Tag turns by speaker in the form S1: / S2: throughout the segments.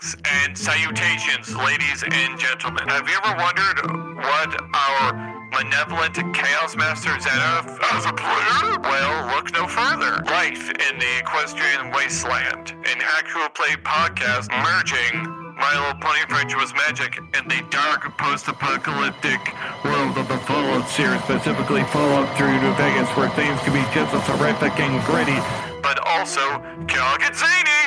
S1: Greetings and salutations, ladies and gentlemen. Have you ever wondered what our malevolent Chaos Master Zenith as a player? Well, look no further. Life in the Equestrian Wasteland, an actual play podcast merging my Little Pony Friendship was magic in the dark post-apocalyptic world of the Fallout series, specifically Fallout 3 New Vegas, where things can be just as horrific and gritty, but also can get zany,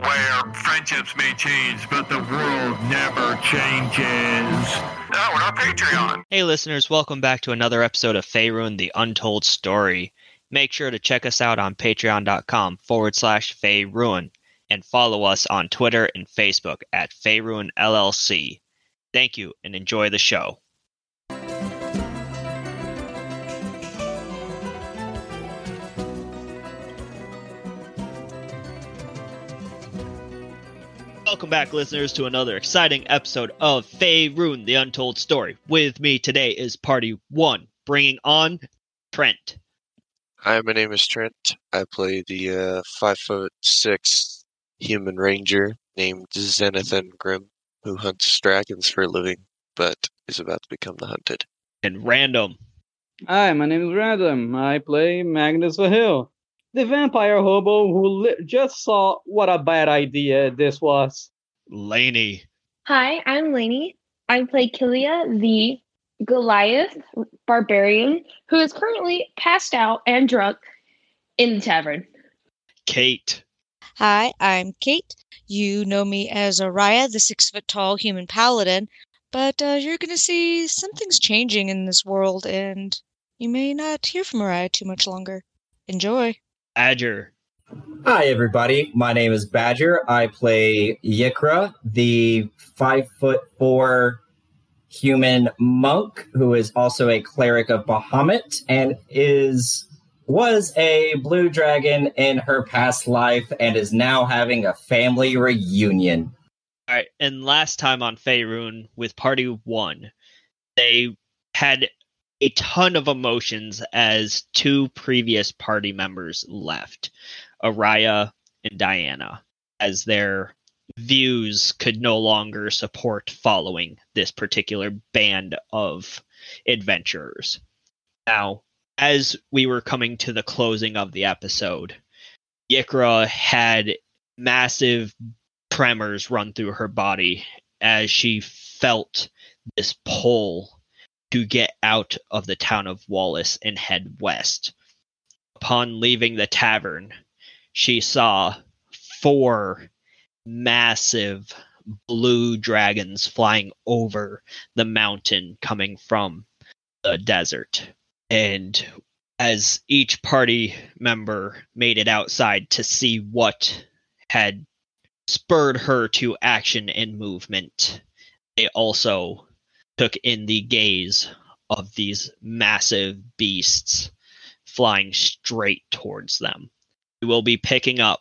S1: where friendships may change, but the world never changes. Now on our Patreon.
S2: Hey listeners, welcome back to another episode of Faerun the Untold Story. Make sure to check us out on patreon.com forward slash Faerun and follow us on Twitter and Facebook at Faerun LLC. Thank you and enjoy the show. Welcome back, listeners, to another exciting episode of Faerun the Untold Story. With me today is Party 1, bringing on Trent.
S3: Hi, my name is Trent. I play the uh, five foot six human ranger named Zenithan Grimm, who hunts dragons for a living, but is about to become the hunted.
S2: And Random.
S4: Hi, my name is Random. I play Magnus Vahil, the vampire hobo who li- just saw what a bad idea this was.
S2: Laney.
S5: Hi, I'm Lainey. I play Kilia, the Goliath barbarian, who is currently passed out and drunk in the tavern.
S2: Kate.
S6: Hi, I'm Kate. You know me as Araya, the six foot tall human paladin, but uh, you're going to see something's changing in this world, and you may not hear from Araya too much longer. Enjoy.
S2: Badger.
S7: Hi, everybody. My name is Badger. I play Yikra, the five foot four human monk who is also a cleric of Bahamut and is was a blue dragon in her past life and is now having a family reunion.
S2: All right, and last time on Faerun with Party 1, they had a ton of emotions as two previous party members left, Araya and Diana, as their views could no longer support following this particular band of adventurers. Now, as we were coming to the closing of the episode, Yikra had massive tremors run through her body as she felt this pull to get out of the town of Wallace and head west. Upon leaving the tavern, she saw four massive blue dragons flying over the mountain coming from the desert. And as each party member made it outside to see what had spurred her to action and movement, they also took in the gaze of these massive beasts flying straight towards them. We will be picking up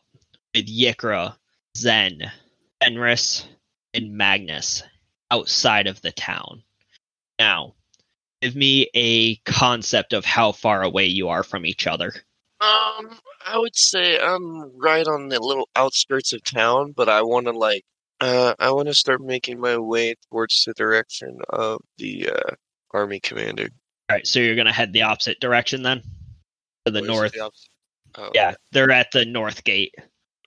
S2: with Yikra, Zen, Fenris, and Magnus outside of the town. Now, give me a concept of how far away you are from each other.
S3: Um, I would say I'm right on the little outskirts of town, but I want to like, uh, I want to start making my way towards the direction of the uh, army commander.
S2: All right, so you're going to head the opposite direction then? To the
S3: Where's
S2: north.
S3: the Oh,
S2: Yeah, they're at the north gate.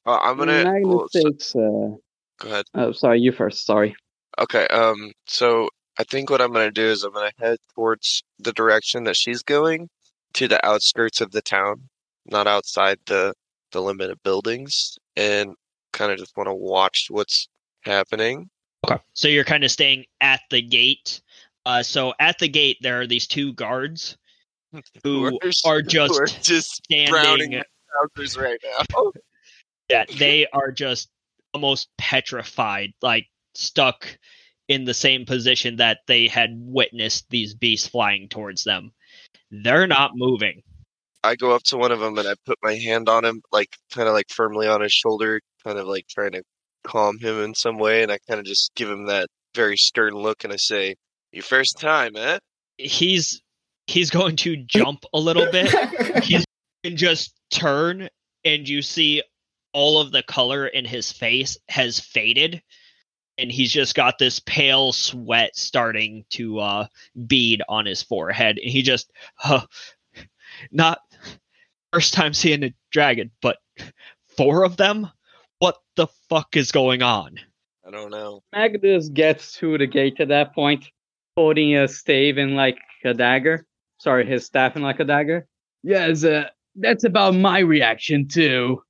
S3: Uh, I'm gonna.
S4: Magnus
S3: well, so-
S4: Uh,
S3: go ahead.
S4: oh, sorry, you first. Sorry.
S3: Okay. Um. So I think what I'm gonna do is I'm gonna head towards the direction that she's going, to the outskirts of the town, not outside the the limit of buildings, and kind of just want to watch what's happening.
S2: Okay. So you're kind of staying at the gate. Uh, so at the gate, there are these two guards who
S3: s-
S2: are
S3: who
S2: just
S3: are just drowning
S2: standing.
S3: houses right now.
S2: Yeah, they are just almost petrified, like stuck in the same position that they had witnessed these beasts flying towards them. They're not moving.
S3: I go up to one of them and I put my hand on him, like kind of like firmly on his shoulder, kind of like trying to calm him in some way, and I kind of just give him that very stern look, and I say, "Your first time, eh?"
S2: He's he's going to jump a little bit. He's and just turn and you see all of the color in his face has faded and he's just got this pale sweat starting to uh, bead on his forehead, and he just, uh, not first time seeing a dragon, but four of them. What the fuck is going on?
S3: I don't know.
S4: Magnus gets to the gate at that point, holding a stave in like a dagger. Sorry, his staff in like a dagger. Yes, uh, that's about my reaction too.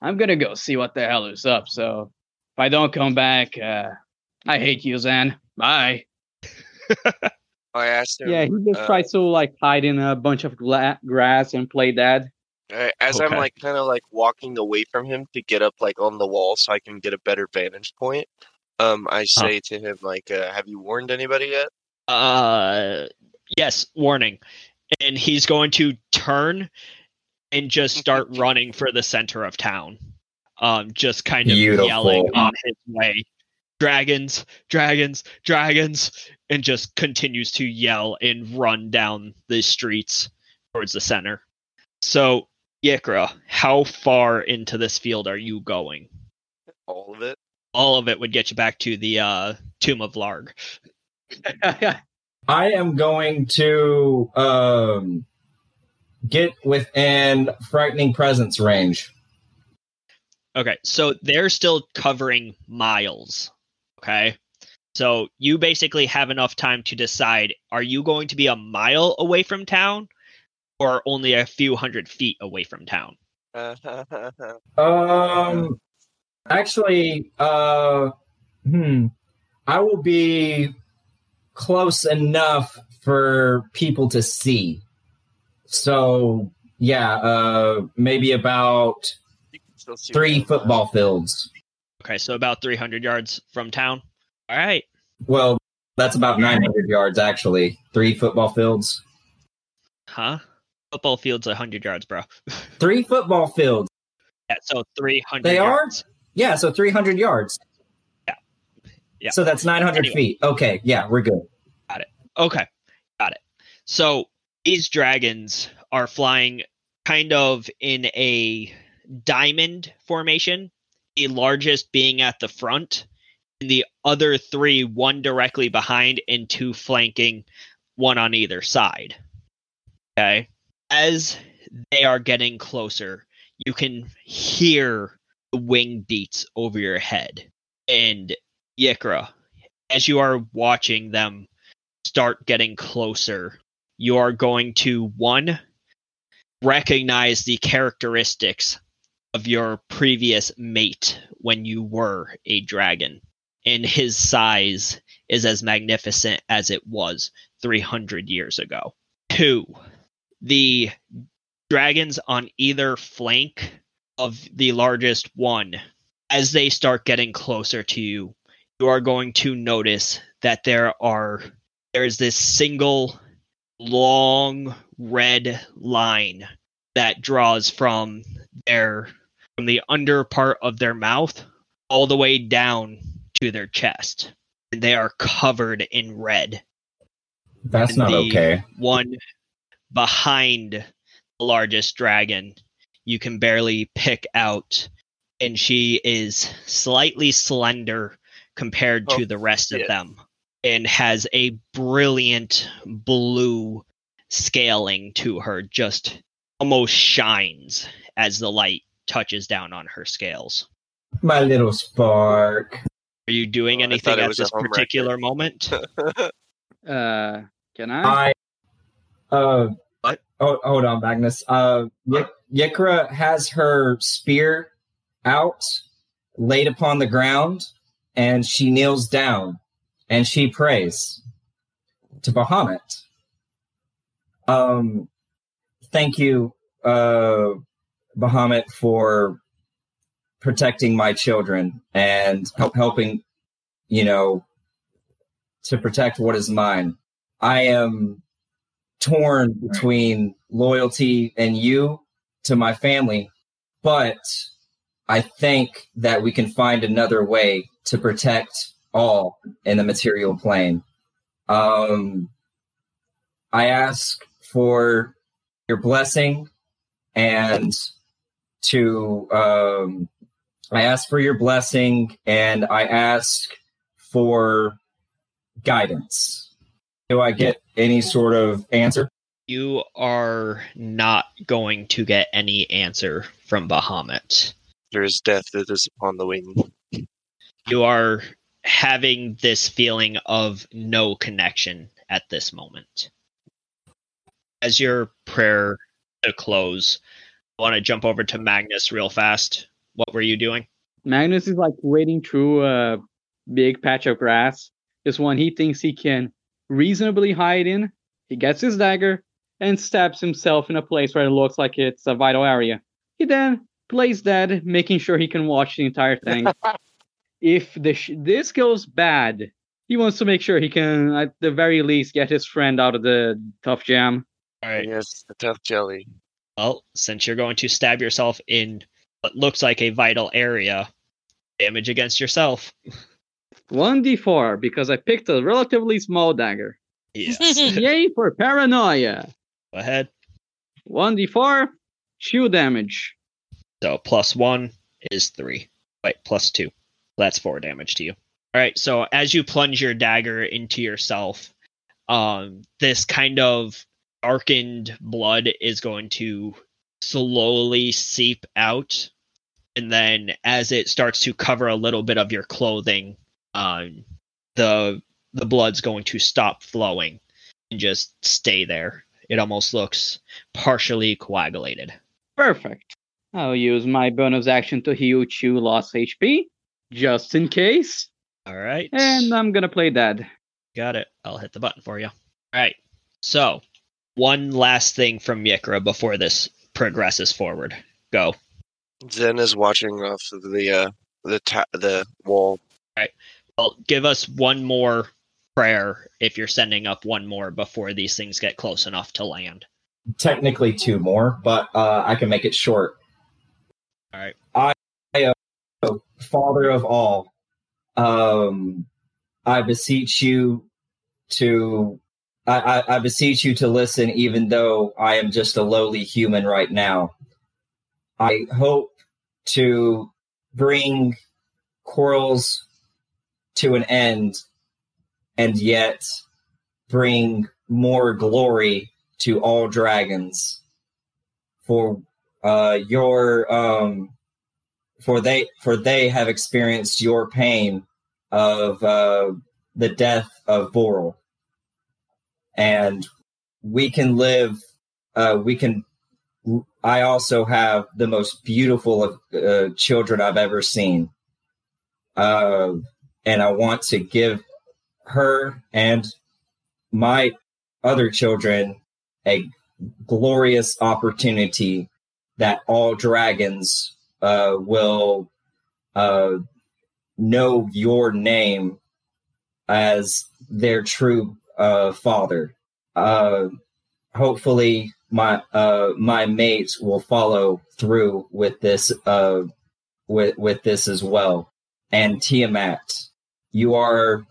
S4: I'm gonna go see what the hell is up. So if I don't come back, uh, I hate you, Zan. Bye.
S3: I asked him.
S4: Yeah, he just
S3: uh,
S4: tries to like hide in a bunch of gla- grass and play dead.
S3: Uh, as I'm like kind of like walking away from him to get up like on the wall so I can get a better vantage point. Um, I say to him like, uh, "Have you warned anybody yet?"
S2: Uh, yes, warning. And he's going to turn and just start running for the center of town. Um, just kind of
S7: Beautiful.
S2: yelling on his way. Dragons, dragons, dragons, and just continues to yell and run down the streets towards the center. So, Yikra, how far into this field are you going?
S3: All of it.
S2: All of it would get you back to the uh, Tomb of Larg.
S7: I am going to um, get within frightening presence range.
S2: Okay, so they're still covering miles. Okay. So you basically have enough time to decide are you going to be a mile away from town or only a few hundred feet away from town?
S7: Um, actually, uh, hmm, I will be close enough for people to see. So, yeah, uh, maybe about
S3: You can still see
S7: three
S3: me on the-
S7: football fields.
S2: Okay, so about 300 yards from town. All right.
S7: Well, that's about 900 yards, actually. Three football fields.
S2: Huh? Football field's 100 yards, bro.
S7: Three football fields.
S2: Yeah, so 300
S7: They are?
S2: yards.
S7: Yeah, so 300 yards.
S2: Yeah. Yeah.
S7: So that's 900
S2: Anyway.
S7: feet. Okay, yeah, we're good. Got it.
S2: Okay, got it. So these dragons are flying kind of in a diamond formation, the largest being at the front, and the other three, one directly behind and two flanking, one on either side. Okay. As they are getting closer, you can hear the wing beats over your head. And Yikra, as you are watching them start getting closer, you are going to one recognize the characteristics of your previous mate when you were a dragon, and his size is as magnificent as it was 300 years ago. Two, the dragons on either flank of the largest one, as they start getting closer to you, you are going to notice that there are there's this single long red line that draws from their from the under part of their mouth all the way down to their chest. And they are covered in red.
S7: That's
S2: And
S7: not okay.
S2: One behind the largest dragon, you can barely pick out, and she is slightly slender compared to
S3: Oh,
S2: the rest of them, and has a brilliant blue scaling to her, just almost shines as the light touches down on her scales.
S7: My little spark.
S2: Are you doing
S3: Oh,
S2: anything
S3: thought
S2: at this
S3: home wrecker.
S2: particular moment?
S4: Uh, can I?
S7: I uh
S2: What?
S7: Oh, hold on, Magnus. Uh, Y- Yikra has her spear out, laid upon the ground, and she kneels down and she prays to Bahamut. Um, thank you, uh, Bahamut, for protecting my children and help helping, you know, to protect what is mine. I am torn between loyalty and you to my family, but I think that we can find another way to protect all in the material plane. Um, I ask for your blessing and to um, I ask for your blessing and I ask for guidance. Do I get any sort of answer?
S2: You are not going to get any answer from Bahamut.
S3: There is death that is upon the wing.
S2: You are having this feeling of no connection at this moment. As your prayer to close, I want to jump over to Magnus real fast. What were you doing?
S4: Magnus is like wading through a big patch of grass. Just one he thinks he can reasonably hide in. He gets his dagger and stabs himself in a place where it looks like it's a vital area. He then plays dead, making sure he can watch the entire thing. if the sh- this goes bad, he wants to make sure he can, at the very least, get his friend out of the tough jam.
S2: All right.
S3: Yes, the tough jelly.
S2: Well, since you're going to stab yourself in what looks like a vital area, damage against yourself.
S4: 1d4 because I picked a relatively small dagger.
S2: Yes.
S4: Yay for paranoia.
S2: Go ahead.
S4: 1d4, chill damage.
S2: So plus one is three. Wait, plus two. That's four damage to you. All right. So as you plunge your dagger into yourself, um, this kind of darkened blood is going to slowly seep out, and then as it starts to cover a little bit of your clothing, um, the the blood's going to stop flowing and just stay there. It almost looks partially coagulated.
S4: Perfect. I'll use my bonus action to heal Chew lost HP, just in case.
S2: All right.
S4: And I'm gonna play dead.
S2: Got it. I'll hit the button for you. All right. So, one last thing from Yikra before this progresses forward. Go.
S3: Zen is watching off the uh, the ta- the wall.
S2: Well, give us one more prayer if you're sending up one more before these things get close enough to land.
S7: Technically, two more, but uh, I can make it short.
S2: All right.
S7: uh, Father of all, um, I beseech you to. I, I, I beseech you to listen, even though I am just a lowly human right now. I hope to bring quarrels to an end and yet bring more glory to all dragons for uh your um for they for they have experienced your pain of uh the death of Voral. And we can live uh we can I also have the most beautiful of uh, children I've ever seen. Uh and I want to give her and my other children a glorious opportunity that all dragons uh, will uh, know your name as their true uh, father. Uh, hopefully, my uh, my mates will follow through with this uh, with with this as well. And Tiamat, you are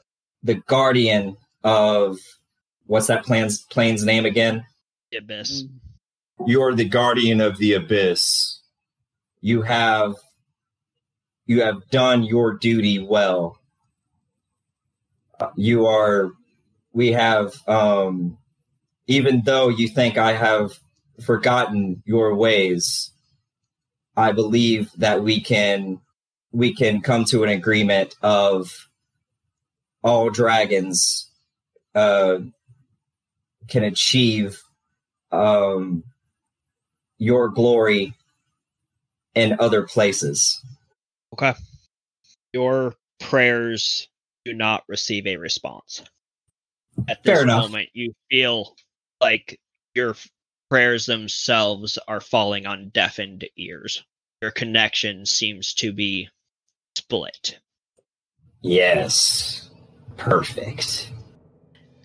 S7: the guardian of what's that plan's plane's name again?
S2: Abyss.
S7: You're the guardian of the abyss. You have you have done your duty well. Uh, You are we have um even though you think I have forgotten your ways, I believe that we can we can come to an agreement of all dragons uh, can achieve um, your glory in other places.
S2: Okay. Your prayers do not receive a response. At this moment, you feel like your prayers themselves are falling on deafened ears. Your connection seems to be split.
S7: Yes. Perfect.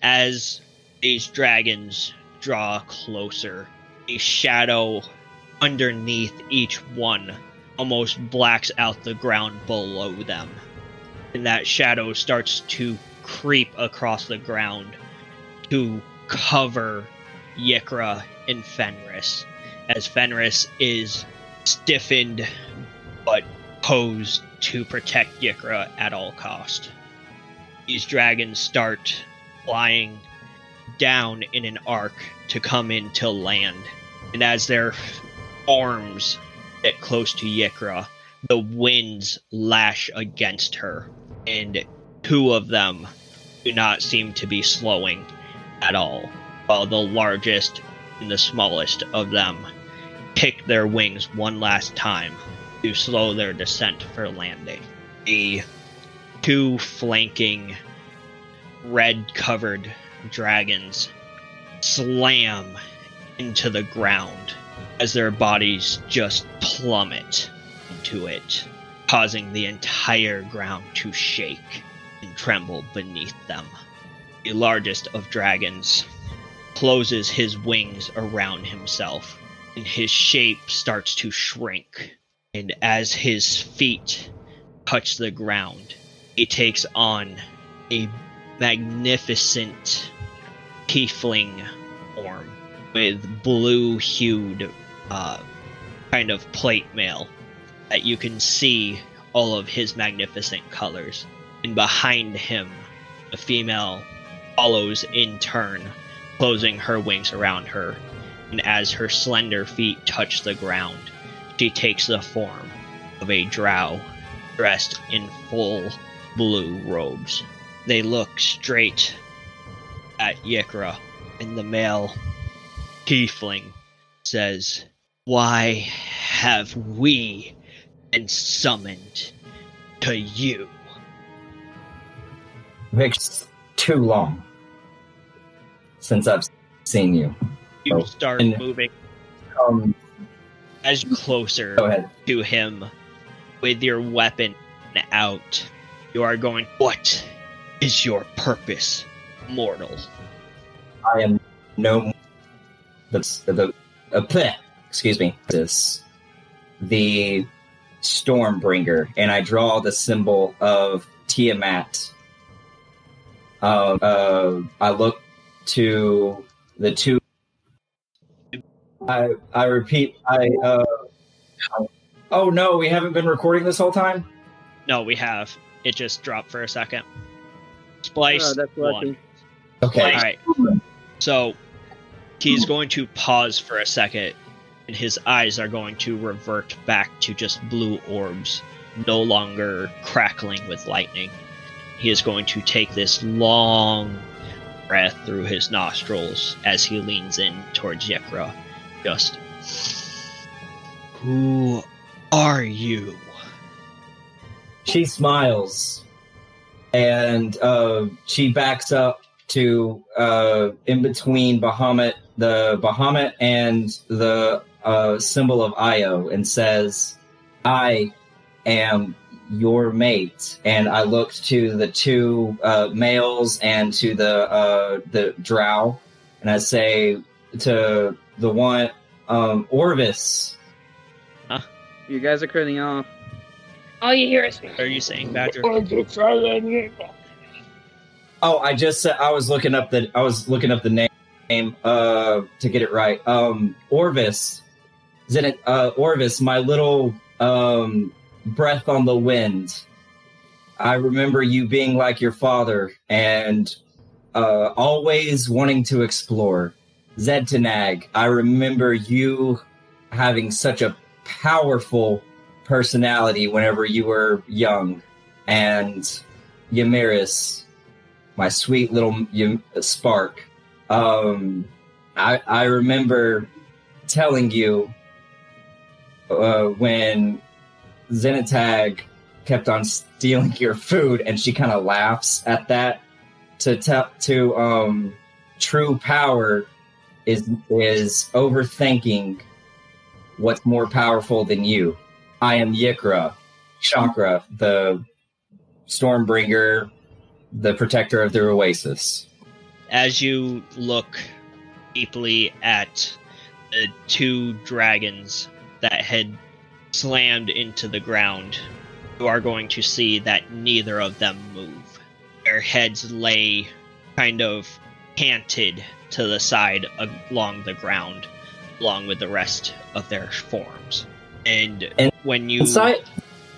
S2: As these dragons draw closer, a shadow underneath each one almost blacks out the ground below them. And that shadow starts to creep across the ground to cover Yikra and Fenris, as Fenris is stiffened but posed to protect Yikra at all cost. These dragons start flying down in an arc to come into land. And as their arms get close to Yikra, the winds lash against her, and two of them do not seem to be slowing at all, while the largest and the smallest of them pick their wings one last time to slow their descent for landing. The two flanking red covered dragons slam into the ground as their bodies just plummet into it, causing the entire ground to shake and tremble beneath them. The largest of dragons closes his wings around himself, and his shape starts to shrink. And as his feet touch the ground, he takes on a magnificent tiefling form with blue hued uh, kind of plate mail that you can see all of his magnificent colors. And behind him, a female follows in turn, closing her wings around her. And as her slender feet touch the ground, she takes the form of a drow dressed in full blue robes. They look straight at Yikra, and the male tiefling says, Why have we been summoned to you?
S7: It's too long since I've seen you.
S2: You
S7: Oh,
S2: start moving
S7: Um,
S2: as closer
S7: go ahead.
S2: to him with your weapon out. You are going, What is your purpose, mortal?
S7: I am no the the uh, bleh, excuse me this the Stormbringer, and I draw the symbol of Tiamat. Uh, uh, I look to the two. I I repeat. I uh. Oh no, we haven't been recording this whole time.
S2: No, we have. It just dropped for a second. Splice
S4: Oh, that's
S2: one.
S7: Okay.
S2: All right. So he's going to pause for a second, and his eyes are going to revert back to just blue orbs, no longer crackling with lightning. He is going to take this long breath through his nostrils as he leans in towards Yikra. Just, who are you?
S7: She smiles and uh, she backs up to uh, in between Bahamut, the Bahamut and the uh, symbol of Io, and says, "I am your mate." And I looked to the two uh, males and to the uh, the Drow, and I say to the one um, Orvis,
S4: You guys are cutting off.
S5: All you hear is.
S2: What are you saying, Badger?
S7: Oh, I just said I was looking up the I was looking up the name uh to get it right. Um Orvis. Is it uh Orvis, my little um breath on the wind. I remember you being like your father and uh always wanting to explore. Zedtanag, I remember you having such a powerful personality whenever you were young. And Yamiris, my sweet little Ym- spark. Um, I I remember telling you uh, when Zenitag kept on stealing your food, and she kind of laughs at that. To tell to um, true power is is overthinking what's more powerful than you. I am Yikra, Chakra, the Stormbringer, the protector of the oasis.
S2: as you look deeply at the two dragons that had slammed into the ground, you are going to see that neither of them move. Their heads lay kind of canted to the side along the ground, along with the rest of their forms. And,
S7: And
S2: when you
S7: Inside,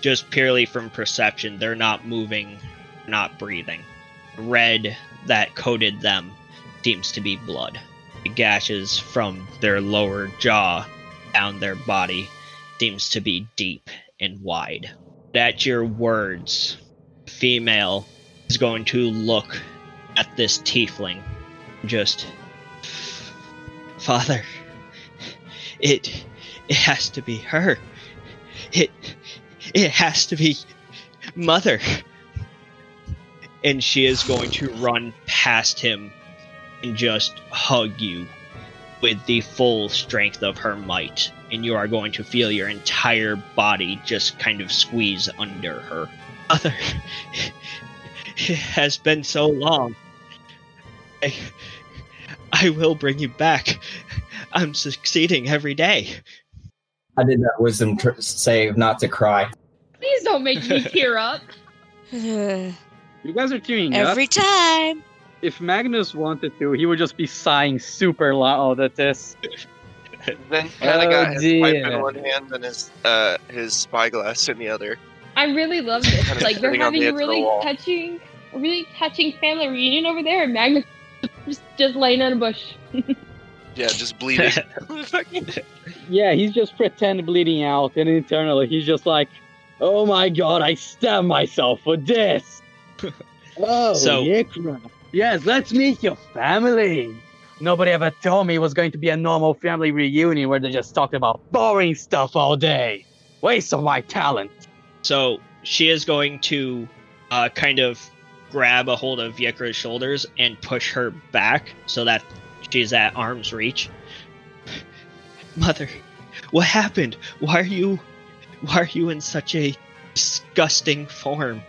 S2: just purely from perception, they're not moving, not breathing. red that coated them seems to be blood. The gashes from their lower jaw down their body seems to be deep and wide. At your words, female is going to look at this tiefling just Father, it it has to be her. It it has to be mother. And she is going to run past him and just hug you with the full strength of her might. And you are going to feel your entire body just kind of squeeze under her. Mother, it has been so long. I, I will bring you back. I'm succeeding every day.
S7: I did that wisdom tr- save not to cry.
S5: Please don't make me tear up.
S4: You guys are tearing up.
S6: Every time.
S4: If Magnus wanted to, he would just be sighing super loud at this.
S3: Then kind of
S4: Oh,
S3: got his pipe in one hand and his uh his spyglass in the other.
S5: I really love this.
S3: Kinda
S5: Like they're
S3: sitting the
S5: having a really touching, a really touching family reunion over there, and Magnus just, just laying in a bush.
S3: Yeah, just bleeding.
S4: Yeah, he's just pretend bleeding out, and internally he's just like, "Oh my god, I stabbed myself for this." oh,
S2: So-
S4: Yikra. Yes, let's meet your family. Nobody ever told me it was going to be a normal family reunion where they just talked about boring stuff all day. Waste of my talent.
S2: So she is going to uh, kind of grab a hold of Yikra's shoulders and push her back so that she's at arm's reach. Mother, what happened? Why are you why are you in such a disgusting form?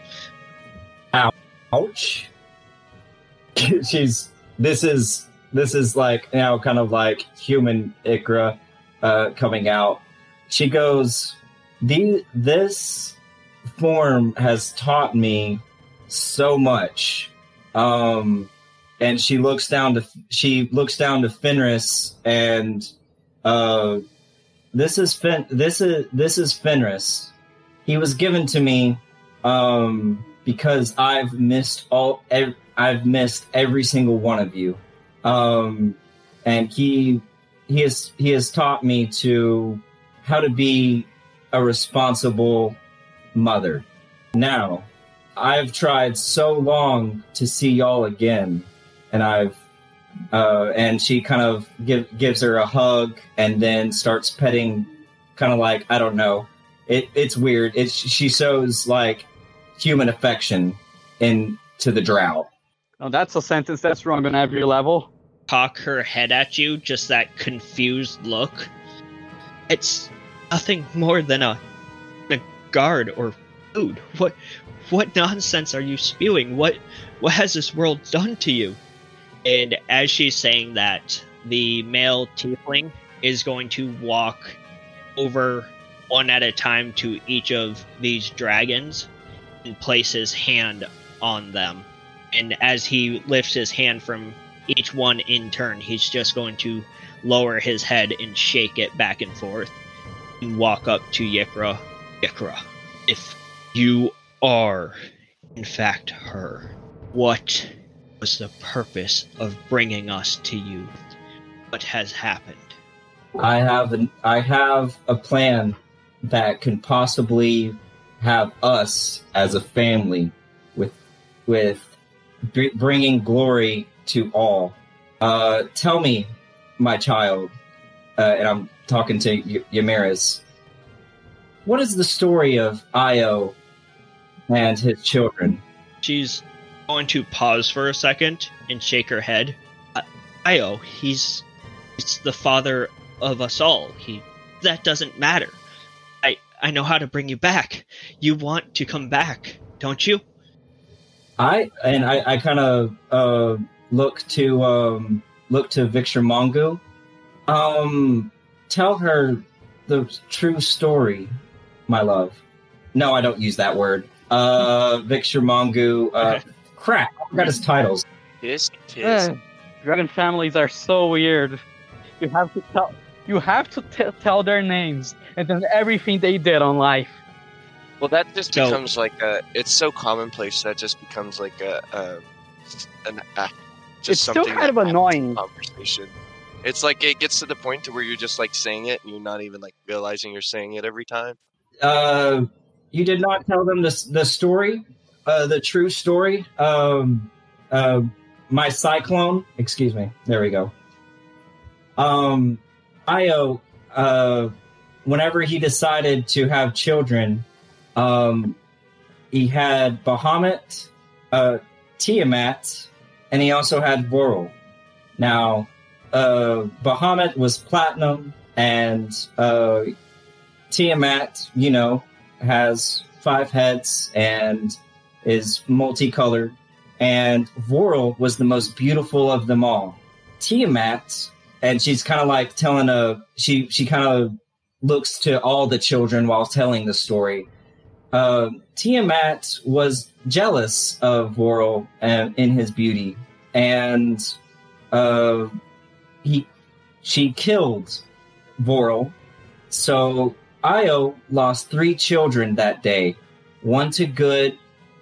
S7: Ouch. She's this is this is like now kind of like human Yikra uh coming out. She goes, the this form has taught me so much. Um and she looks down to she looks down to Fenris and uh this is Fen this is this is Fenris. He was given to me um because I've missed all ev- I've missed every single one of you. Um and he he has he has taught me to how to be a responsible mother. Now, I've tried so long to see y'all again and I've uh, and she kind of give, gives her a hug and then starts petting kind of like I don't know it, it's weird it's she shows like human affection into the drought
S4: Oh, that's a sentence that's wrong on every level.
S2: Cock her head at you, just that confused look. It's nothing more than a, a guard or food. What what nonsense are you spewing? What what has this world done to you? And as she's saying that, the male tiefling is going to walk over one at a time to each of these dragons and place his hand on them. And as he lifts his hand from each one in turn, he's just going to lower his head and shake it back and forth and walk up to Yikra. Yikra, if you are, in fact, her, what was the purpose of bringing us to you? What has happened?
S7: I have an I have a plan that can possibly have us as a family with with br- bringing glory to all. Uh, tell me, my child, uh, and I'm talking to y- Yamiris. What is the story of Io and his children?
S2: She's going to pause for a second and shake her head. I- Io, he's he's the father of us all. He that doesn't matter. I I know how to bring you back. You want to come back, don't you?
S7: I and I, I kind of uh, look to um, look to Victor Mongu. Um, tell her the true story, my love. No, I don't use that word. Uh, Victor Mongu. Uh,
S2: Okay.
S7: Crap, I forgot his titles.
S3: Tisk, tisk.
S4: Eh, dragon families are so weird. You have to tell you have to t- tell their names and then everything they did on life.
S3: Well, that just
S2: So-
S3: becomes like a. It's so commonplace that just becomes like a, a an act. Just
S4: It's still kind of
S3: that happens in
S4: annoying.
S3: Conversation. It's like it gets to the point to where you're just like saying it and you're not even like realizing you're saying it every time.
S7: Uh, you did not tell them the the story, uh, the true story. Um, uh, my cyclone. Excuse me. There we go. Um, Io. Uh, whenever he decided to have children, um, he had Bahamut, uh, Tiamat, and he also had Voral. Now, uh, Bahamut was platinum, and uh, Tiamat, you know, has five heads and is multicolored. And Voral was the most beautiful of them all. Tiamat, and she's kind of like telling a she she kind of looks to all the children while telling the story. Uh, Tiamat was jealous of Voral and in his beauty, and uh, he she killed Voral. So Io lost three children that day one to good,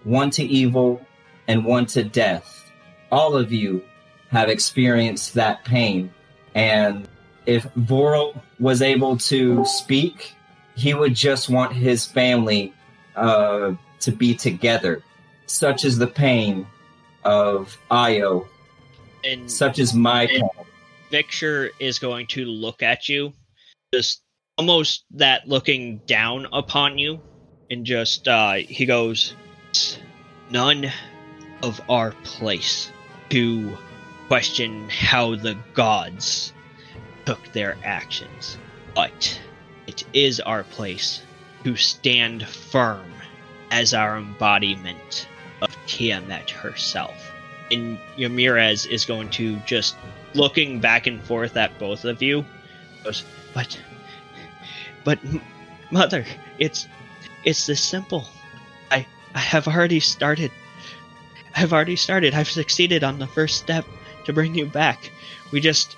S7: one to evil, and one to death. All of you have experienced that pain. And if Voral was able to speak, he would just want his family uh, to be together. Such is the pain of Io,
S2: And
S7: such is my pain.
S2: Victor is going to look at you, just almost that looking down upon you, and just uh, he goes, "It's none of our place to question how the gods took their actions, but it is our place to stand firm as our embodiment of Tiamat herself. And Yamirez is going to just looking back and forth at both of you goes but but mother it's it's this simple i have already started. I've already started. I've succeeded on the first step to bring you back. We just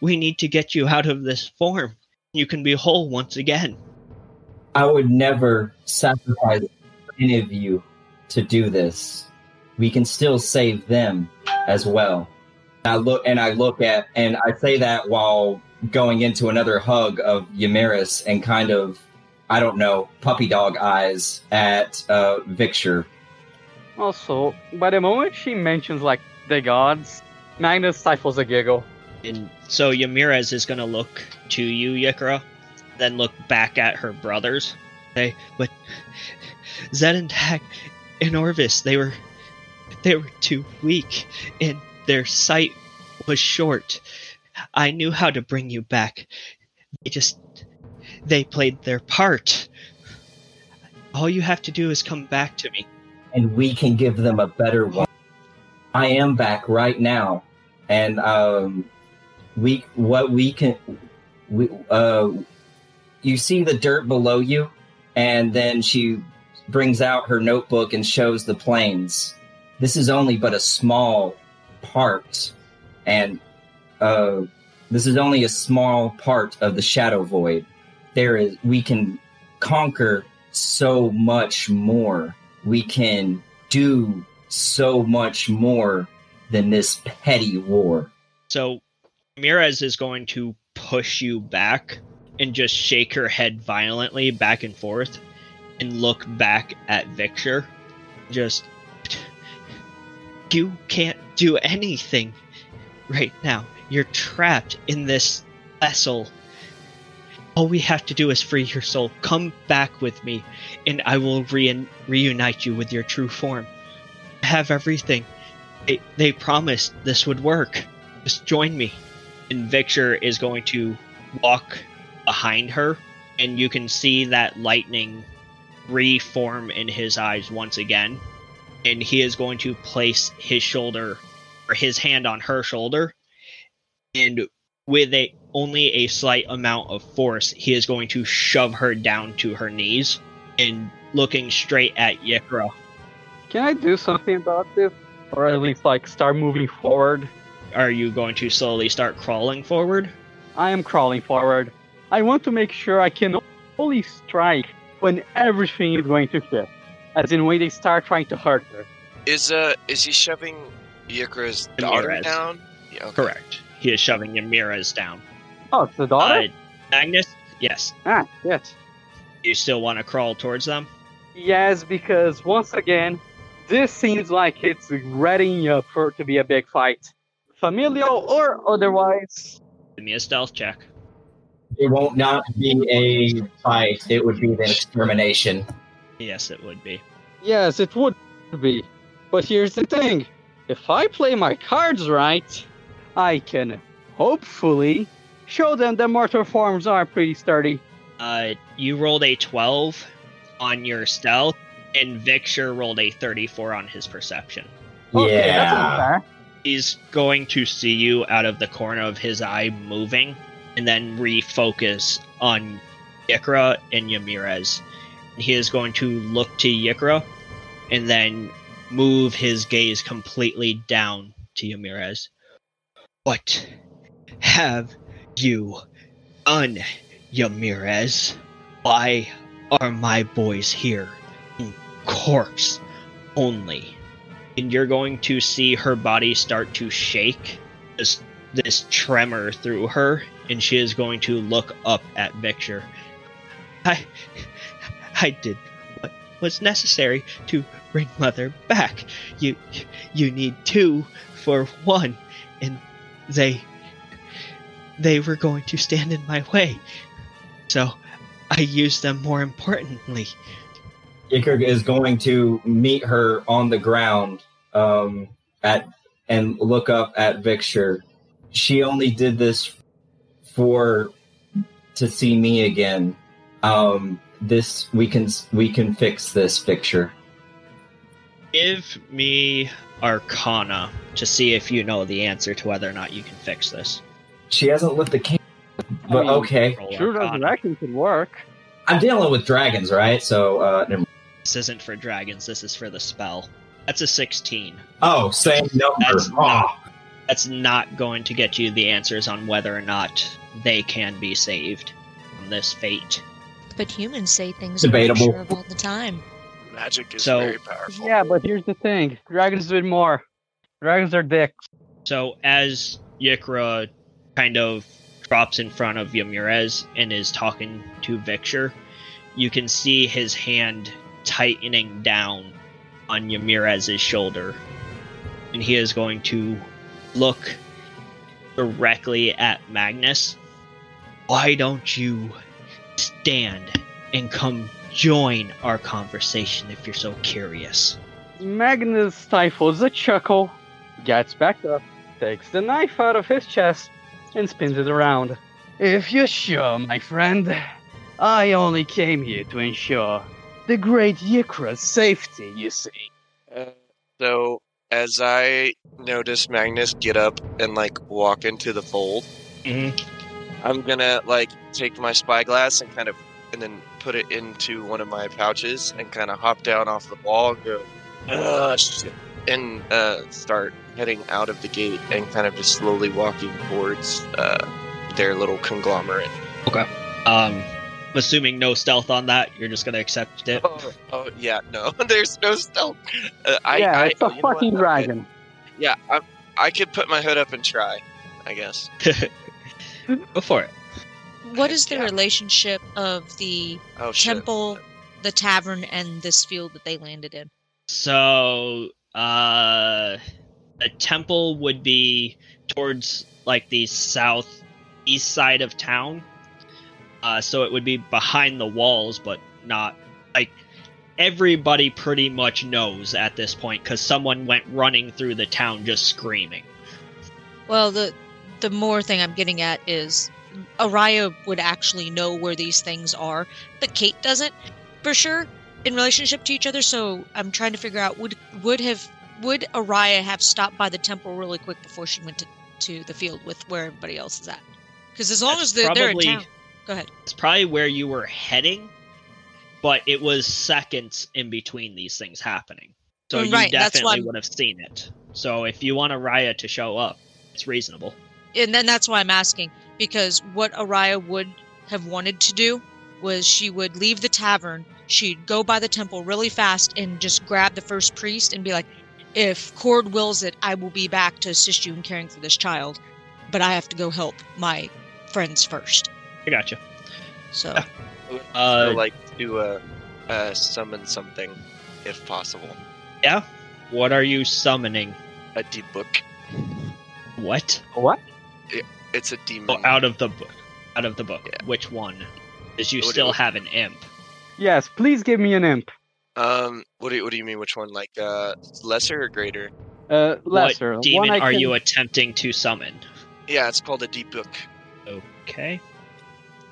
S2: we need to get you out of this form. You can be whole once again.
S7: I would never sacrifice any of you to do this. We can still save them as well. I look and I look at and I say that while going into another hug of Yamiris and kind of I don't know puppy dog eyes at uh, Victor.
S4: Also, by the moment she mentions like the gods, Magnus stifles a giggle.
S2: And so Yamirez is going to look to you, Yikra, then look back at her brothers. Say, but Zedentak and Orvis, they were they were too weak, and their sight was short. I knew how to bring you back. They just they played their part. All you have to do is come back to me.
S7: and we can give them a better one. I am back right now, and um, we what we can we uh, you see the dirt below you, and then she brings out her notebook and shows the planes. This is only but a small part, and uh, this is only a small part of the shadow void. There is we can conquer so much more we can do so much more than this petty war.
S2: So Mirez is going to push you back and just shake her head violently back and forth and look back at Victor. Just you can't do anything right now. You're trapped in this vessel. All we have to do is free your soul. Come back with me, and I will re- reunite you with your true form. I have everything. They, they promised this would work. Just join me. And Victor is going to walk behind her, and you can see that lightning reform in his eyes once again. And he is going to place his shoulder or his hand on her shoulder, and with a only a slight amount of force, he is going to shove her down to her knees and looking straight at Yikra.
S4: Can I do something about this? Or at least like start moving forward?
S2: Are you going to slowly start crawling forward?
S4: I am crawling forward. I want to make sure I can only strike when everything is going to shift. As in when they start trying to hurt her.
S3: Is uh is he shoving Yikra's daughter down? Yeah, okay.
S2: Correct. He is shoving Ramirez down.
S4: Oh, it's the daughter?
S2: Uh, Magnus, yes.
S4: ah, yes.
S2: You still want to crawl towards them?
S4: Yes, because once again, this seems like it's readying up for to be a big fight. Familial or otherwise.
S2: Give me a stealth check.
S7: It won't not be a fight. It would be an extermination.
S2: Yes, it would be.
S4: Yes, it would be. But here's the thing. If I play my cards right, I can hopefully show them that mortar forms are pretty sturdy.
S2: Uh, you rolled a 12 on your stealth, and Victor rolled a 34 on his perception.
S4: Okay, that's
S7: yeah.
S2: He's going to see you out of the corner of his eye moving, and then refocus on Yikra and Yamirez. He is going to look to Yikra, and then move his gaze completely down to Yamirez. What have you done, Yamirez? Why are my boys here in corpse only? And you're going to see her body start to shake, this this tremor through her, and she is going to look up at Victor. I I did what was necessary to bring mother back. You you need two for one, and they they were going to stand in my way. So I used them more importantly.
S7: Iker is going to meet her on the ground um, at and look up at Victor. She only did this for to see me again. Um, this we can we can fix this picture.
S2: Give me Arcana to see if you know the answer to whether or not you can fix this.
S7: She hasn't lit the candle, but
S4: mean,
S7: okay.
S4: True resurrection could work.
S7: I'm dealing with dragons, right? So, uh, never-
S2: This isn't for dragons. This is for the spell. That's a 16.
S7: oh, same number.
S2: That's
S7: Oh,
S2: not- That's not going to get you the answers on whether or not they can be saved from this fate.
S6: But humans say things
S7: Debatable.
S6: we're not sure of all the time.
S3: Magic is
S2: So-
S3: very powerful.
S4: Yeah, but here's the thing. Dragons do it more. Dragons are dicks.
S2: So as Yikra kind of drops in front of Yamirez and is talking to Victor, you can see his hand tightening down on Yamirez's shoulder. And he is going to look directly at Magnus. Why don't you stand and come join our conversation if you're so curious?
S4: Magnus stifles a chuckle, gets back up, takes the knife out of his chest, and spins it around. If you're sure, my friend, I only came here to ensure the great Yikra's safety, you see.
S3: Uh, so as I notice Magnus get up and like walk into the fold,
S2: Mhm.
S3: I'm gonna like take my spyglass and kind of and then put it into one of my pouches and kind of hop down off the wall and go, ah, shit, and uh, start heading out of the gate and kind of just slowly walking towards uh, their little conglomerate. Okay.
S2: Um, I'm assuming no stealth on that. You're just gonna accept it.
S3: Oh, oh yeah, no, there's no stealth. Uh, I,
S4: yeah,
S3: I,
S4: it's a
S3: you know what?
S4: fucking
S3: Okay.
S4: dragon.
S3: Yeah, I, I could put my hood up and try, I guess.
S2: Go for it.
S6: What is the
S3: Yeah.
S6: relationship of the
S3: Oh shit.
S6: temple, the tavern, and this field that they landed in?
S2: So, uh, the temple would be towards like the southeast side of town. Uh, so it would be behind the walls, but not like everybody pretty much knows at this point because someone went running through the town just screaming.
S6: Well, the the more thing I'm getting at is Araya would actually know where these things are, but Kate doesn't for sure in relationship to each other. So I'm trying to figure out would would have would Araya have stopped by the temple really quick before she went to, to the field with where everybody else is at? Because as long
S2: That's
S6: as they're, they're in town, go ahead.
S2: It's probably where you were heading, but it was seconds in between these things happening. So mm, you
S6: Right, why
S2: definitely would have seen it. So if you want Araya to show up, it's reasonable.
S6: and then that's why I'm asking because what Araya would have wanted to do was she would leave the tavern, she'd go by the temple really fast and just grab the first priest and be like, if Cord wills it, I will be back to assist you in caring for this child. But I have to go help my friends first.
S2: I gotcha.
S6: So
S2: Yeah.
S3: I would
S2: Uh,
S3: like to uh, uh, summon something, if possible.
S2: Yeah. What are you summoning?
S3: A dybbuk.
S2: What?
S4: What?
S3: It's a demon.
S2: Oh, out of the book. Out of the book.
S3: Yeah.
S2: Which one? Because you
S3: What do
S2: still
S3: you-
S2: have an imp.
S4: Yes, please give me an imp.
S3: Um, what do you, what do you mean? Which one? Like uh, lesser or greater?
S4: Uh, lesser.
S2: What demon
S4: One
S2: are
S4: can-
S2: you attempting to summon?
S3: Yeah, it's called a dybbuk.
S2: Okay.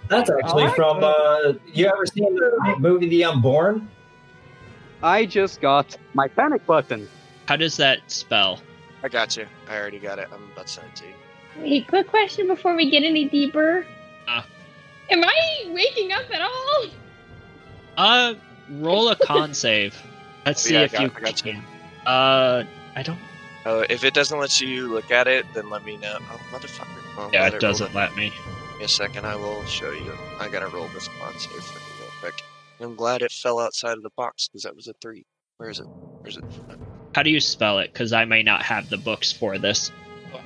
S7: That's actually
S4: Alright.
S7: from. Uh, you ever seen the movie The Unborn?
S4: I just got my panic button.
S2: How does that spell?
S3: I got you. I already got it. I'm about to send it to you.
S5: Wait, quick question before we get any deeper.
S2: Uh.
S5: Am I waking up at all?
S2: Uh, roll a con save. Let's
S3: Oh,
S2: see
S3: yeah, I
S2: if
S3: got-
S2: you
S3: I got you.
S2: can. Uh, I don't.
S3: Uh, if it doesn't let you look at it, then let me know. Oh, motherfucker. Well,
S2: Yeah,
S3: let
S2: it doesn't let me.
S3: Give me a second. I will show you. I gotta roll this con save for you real quick. I'm glad it fell outside of the box because that was a three. Where is it? Where's it?
S2: How do you spell it? Because I may not have the books for this.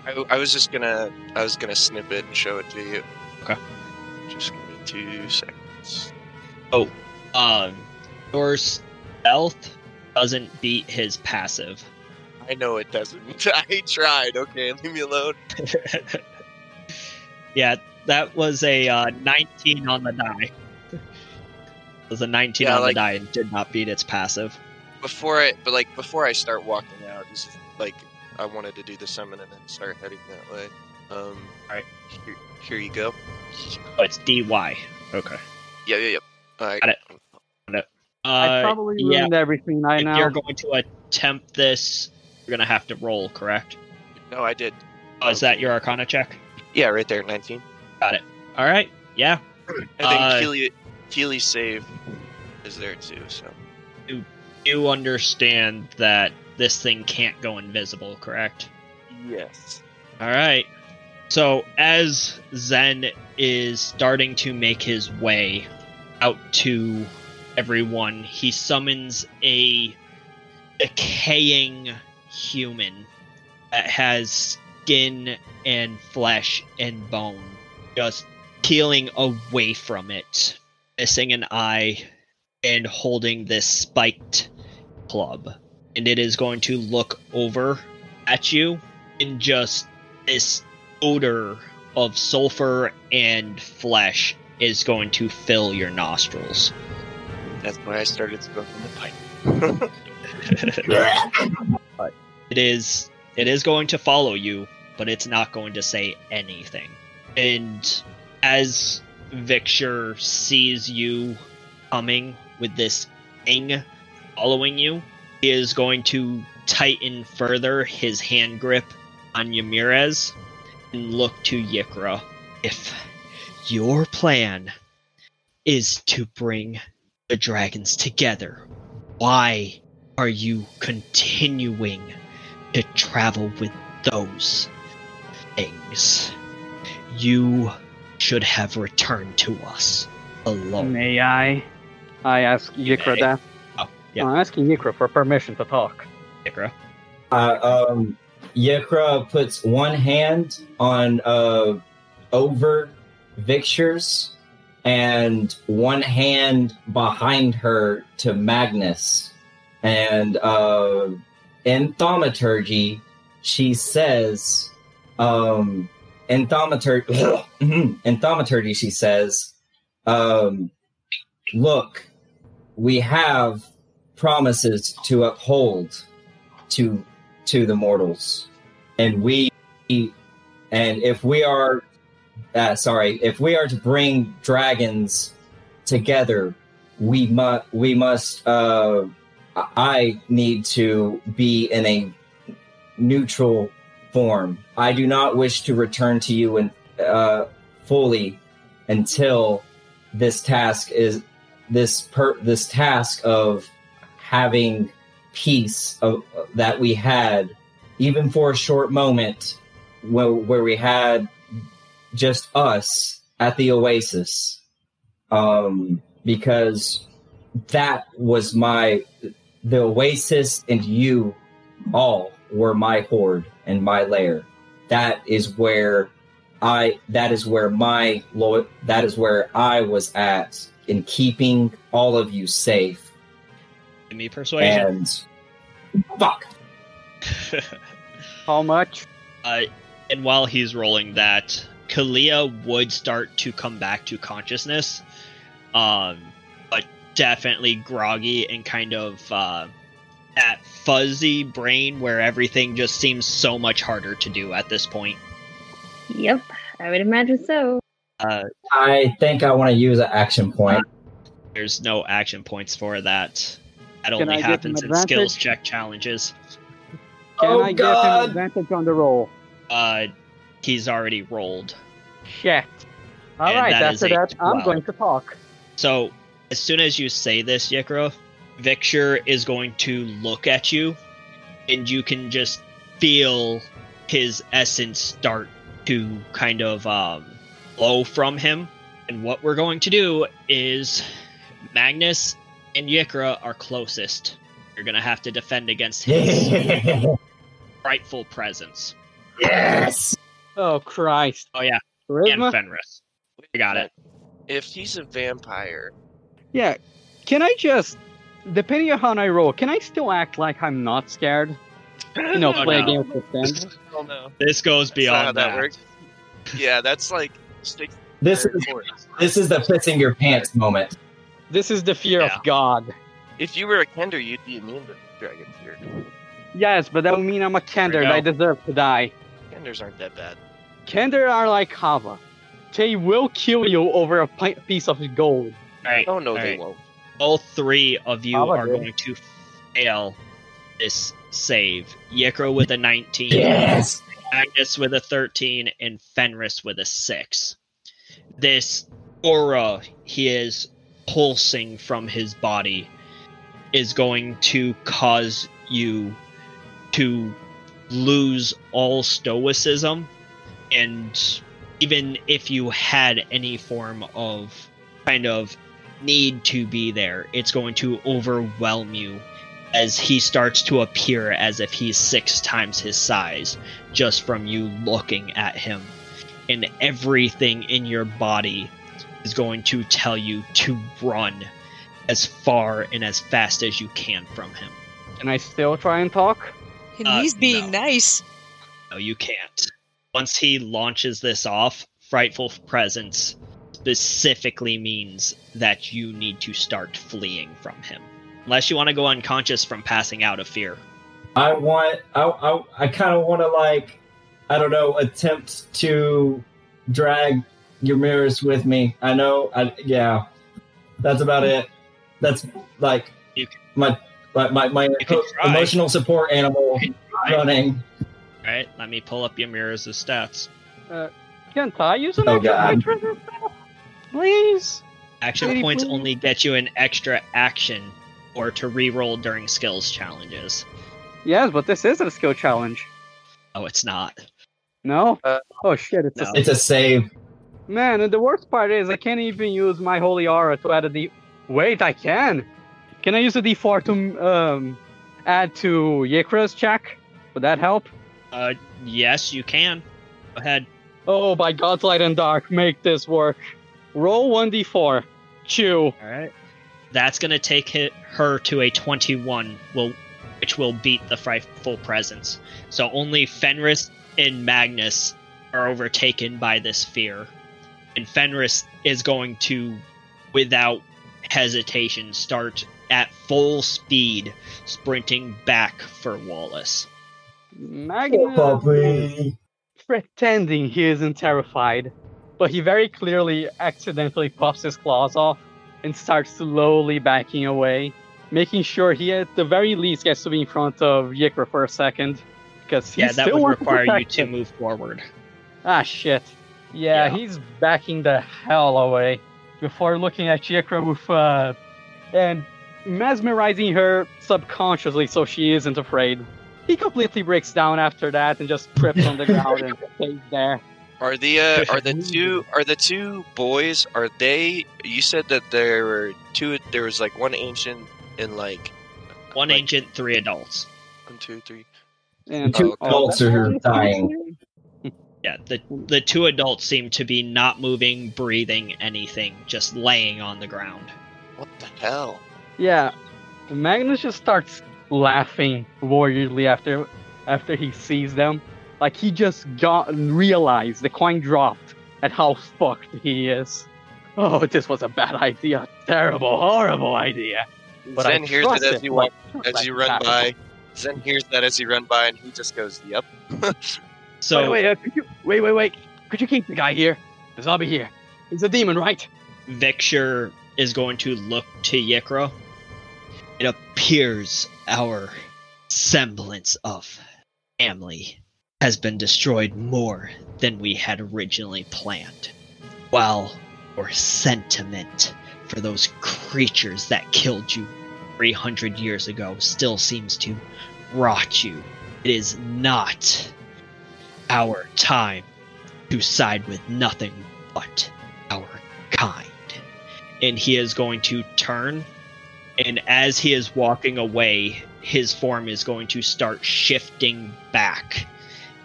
S3: I, I was just gonna. I was gonna snip it and show it to you.
S2: Okay.
S3: Just give me two seconds.
S2: Oh, um, your stealth doesn't beat his passive.
S3: I know it doesn't. I tried. Okay, leave me alone.
S2: yeah, that was a uh, 19 on the die. It was a 19
S3: Yeah,
S2: on
S3: like-
S2: the die and did not beat its passive.
S3: Before it, but like before I start walking out, this is like I wanted to do the summon and then start heading that way. Um.
S2: Alright.
S3: Here, here you go.
S2: Oh, it's DY. Okay.
S3: Yeah, yeah, yeah. Alright.
S2: Got it.
S4: I
S2: Uh,
S4: probably
S2: yeah.
S4: ruined everything I now.
S2: if
S4: know.
S2: you're going to attempt this, you're going to have to roll, correct?
S3: No, I did.
S2: Oh, is that your Arcana check?
S3: Yeah, right there, 19. Got it.
S2: All right. Yeah.
S3: And then
S2: Uh,
S3: Keely, Keely's save is there too. So
S2: You understand that this thing can't go invisible, correct?
S3: yes.
S2: All right. So as Zen is starting to make his way out to everyone, he summons a decaying human that has skin and flesh and bone, just peeling away from it, missing an eye, and holding this spiked club. And it is going to look over at you and just this odor of sulfur and flesh is going to fill your nostrils.
S3: That's why I started smoking the pipe.
S2: It is it is going to follow you, but it's not going to say anything. And as Victor sees you coming with this thing following you, is going to tighten further his hand grip on Yamirez and look to Yikra. If your plan is to bring the dragons together, why are you continuing to travel with those things? You should have returned to us alone.
S4: May I? I ask Yikra that.
S2: Oh, yeah.
S4: I'm asking Yikra for permission to talk.
S2: Yikra.
S7: Uh, um, Yikra puts one hand on uh, over Victor's and one hand behind her to Magnus. And uh, in thaumaturgy, she says, um, in thaumaturgy, in thaumaturgy, she says, um, look, we have promises to uphold to to the mortals. And we and if we are uh, sorry if we are to bring dragons together we must we must uh i need to be in a neutral form. I do not wish to return to you and uh fully until this task is this per this task of having peace of, that we had, even for a short moment, where, where we had just us at the oasis, um, because that was my the oasis and you all were my horde and my lair. That is where I that is where my lo- that is where I was at in keeping all of you safe.
S2: Give me persuasion.
S7: And fuck.
S4: How much?
S2: uh, and while he's rolling that, Kalia would start to come back to consciousness, um, but definitely groggy and kind of uh, that fuzzy brain where everything just seems so much harder to do at this point.
S5: Yep, I would imagine so.
S2: Uh,
S7: I think I want to use an action point.
S2: there's no action points for that. That only
S4: I get an
S2: happens in skills check challenges.
S4: Can
S7: Oh,
S4: I
S7: God.
S4: get an advantage on the roll?
S2: Uh, he's already rolled.
S4: Shit. All
S2: And
S4: right.
S2: that is
S4: After
S2: a
S4: that, I'm going to talk.
S2: So as soon as you say this, Yikra, Victor is going to look at you, and you can just feel his essence start to kind of um, flow from him. And what we're going to do is Magnus and Yikra are closest. You're going to have to defend against his frightful presence. Yes.
S4: Oh Christ.
S2: Oh yeah, and Fenris. I got it.
S3: If he's a vampire,
S4: Yeah. Can I just, depending on how I roll, can I still act like I'm not scared? You know,
S2: Oh,
S4: play
S2: no.
S4: a game of pretend.
S3: oh no,
S2: This goes
S3: that's not how
S2: beyond
S3: that,
S2: that.
S3: works. Yeah, that's like stick.
S7: This is this is the pissing your pants moment.
S4: This is the fear
S2: Yeah.
S4: of God.
S3: If you were a Kender, you'd be immune to dragon fear.
S4: Yes, but that would mean I'm a Kender and I deserve to die.
S3: Kenders aren't that bad.
S4: Kender are like Hava. They will kill you over a piece of gold.
S2: All right.
S3: Oh no,
S2: all
S3: they
S2: right.
S3: won't.
S2: all three of you
S4: How about
S2: are
S4: you?
S2: going to fail this save. Yikra with a 19,
S7: Yes.
S2: Magnus with a 13, and Fenris with a 6. This aura he is pulsing from his body is going to cause you to lose all stoicism and even if you had any form of kind of need to be there, it's going to overwhelm you as he starts to appear as if he's six times his size just from you looking at him. And everything in your body is going to tell you to run as far and as fast as you can from him.
S4: Can I still try and talk?
S6: And
S2: Uh,
S6: he's being
S2: no.
S6: nice.
S2: No, you can't. Once he launches this off, Frightful Presence specifically means that you need to start fleeing from him. Unless you want to go unconscious from passing out of fear.
S7: I want. I. I, I kind of want to like. I don't know. Attempt to drag your mirrors with me. I know. I yeah. That's about it. That's like
S2: You can-
S7: my my my, my
S2: can try.
S7: emotional support animal running.
S2: Alright, let me pull up your mirrors of stats.
S4: Can't I use an
S7: Oh,
S4: extra
S7: God.
S4: point for this? Please?
S2: Action
S4: Pretty
S2: points
S4: please.
S2: only get you an extra action or to reroll during skills challenges.
S4: Yes, but this isn't a skill challenge.
S2: Oh, it's not.
S4: No?
S3: Uh,
S4: oh shit, it's
S2: no.
S4: a
S7: It's a save.
S4: Man, and the worst part is I can't even use my holy aura to add a D. Wait, I can. Can I use a D4 to um add to Yikra's check? Would that help?
S2: Uh, yes, you can. Go ahead.
S4: Oh, by God's light and dark, make this work. Roll one D4. Chew.
S2: Alright. That's gonna take hit her to a 21, will which will beat the frightful presence. So only Fenris and Magnus are overtaken by this fear. And Fenris is going to, without hesitation, start at full speed sprinting back for Wallace.
S4: Magnus pretending he isn't terrified, but he very clearly accidentally puffs his claws off and starts slowly backing away, making sure he at the very least gets to be in front of Yikra for a second. Because he
S2: yeah, that
S4: still
S2: would require you to move forward.
S4: Ah, shit. Yeah,
S2: Yeah.
S4: he's backing the hell away before looking at Yikra with, uh, and mesmerizing her subconsciously so she isn't afraid. He completely breaks down after that and just trips on the ground and stays there.
S3: Are the uh, are the two are the two boys? Are they? You said that there were two. There was like one ancient and like
S2: One
S3: Like-
S2: ancient, three adults.
S3: one, two, three.
S4: And
S7: Two
S3: Oh,
S7: adults
S4: that's
S7: are
S4: all.
S7: dying.
S2: Yeah, the the two adults seem to be not moving, breathing, anything, just laying on the ground.
S3: What the hell?
S4: Yeah, Magnus just starts laughing weirdly after after he sees them. Like he just got realized the coin dropped at how fucked he is. Oh, this was a bad idea. Terrible, horrible idea. But I
S3: Zen hears
S4: trust
S3: it as you
S4: like,
S3: walk, as
S4: like
S3: you run
S4: that.
S3: by. Zen hears that as you run by, and he just goes, "Yep."
S2: So
S4: wait, wait, uh, could you, wait, wait, wait. Could you keep the guy here? The zombie here. He's a demon, right?
S2: Victor is going to look to Yikra. It appears our semblance of family has been destroyed more than we had originally planned. While your sentiment for those creatures that killed you 300 years ago still seems to rot you, it is not our time to side with nothing but our kind. And he is going to turn, and as he is walking away, his form is going to start shifting back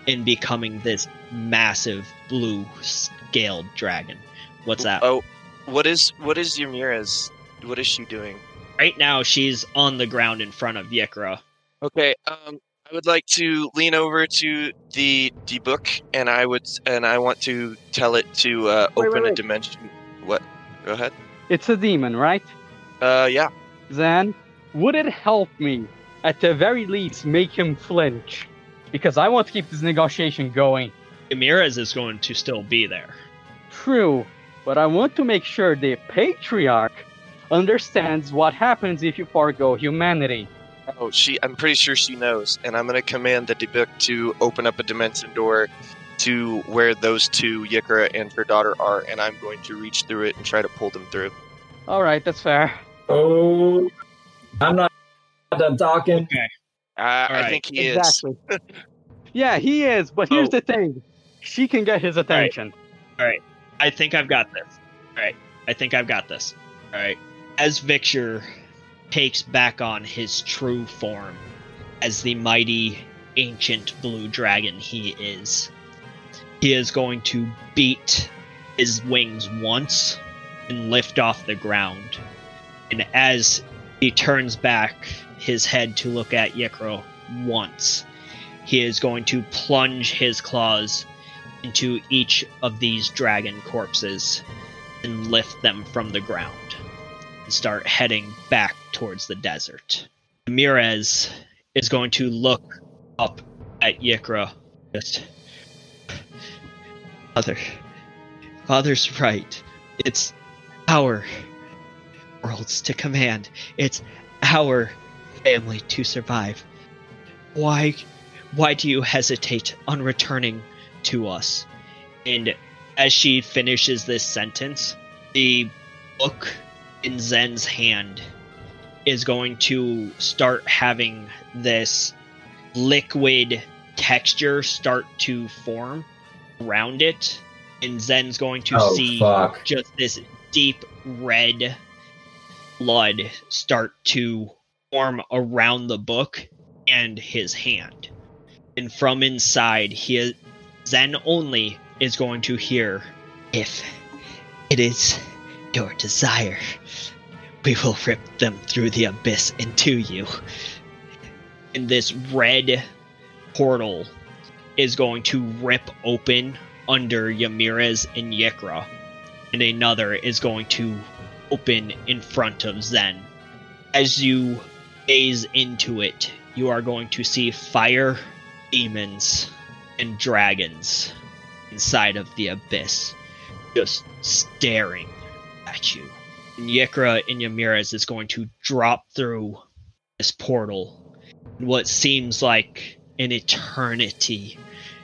S2: and becoming this massive blue scaled dragon. What's that?
S3: Oh, what is what is Ymira's? What is she doing?
S2: Right now, she's on the ground in front of Yikra.
S3: Okay, um, I would like to lean over to the the book, and I would and I want to tell it to uh,
S4: Wait,
S3: open
S4: wait,
S3: a dimension. What? Go ahead.
S4: It's a demon, right?
S3: Uh, yeah.
S4: Then, would it help me, at the very least, make him flinch? Because I want to keep this negotiation going.
S2: Ramirez is going to still be there.
S4: True, but I want to make sure the patriarch understands what happens if you forego humanity.
S3: Oh, she. I'm pretty sure she knows, and I'm gonna command the book to open up a dimension door to where those two Yikra and her daughter are, and I'm going to reach through it and try to pull them through.
S4: All right, that's fair.
S7: Oh, I'm not done talking.
S3: Uh, I
S2: Alright.
S3: think he is.
S4: exactly. yeah, he is, but here's
S2: Oh.
S4: the thing. She can get his attention. Alright.
S2: I think I've got this. All right. I think I've got this. All right. As Victor takes back on his true form as the mighty ancient blue dragon he is, he is going to beat his wings once and lift off the ground. And as he turns back his head to look at Yikra once, he is going to plunge his claws into each of these dragon corpses and lift them from the ground and start heading back towards the desert. Ramirez is going to look up at Yikra. Just, Father, Father's right. It's our worlds to command. It's our family to survive. Why, why do you hesitate on returning to us. And as she finishes this sentence, the book in Zen's hand is going to start having this liquid texture start to form around it. And Zen's going to
S7: Oh,
S2: see
S7: fuck.
S2: just this deep red blood start to form around the book and his hand. And from inside, he Zen only is going to hear if it is your desire, we will rip them through the abyss into you. And this red portal is going to rip open under Yamirez and Yikra, and another is going to open in front of Zen. As you gaze into it, you are going to see fire, demons, and dragons inside of the abyss, just staring at you. And Yikra and Yamirez is going to drop through this portal. In what seems like an eternity,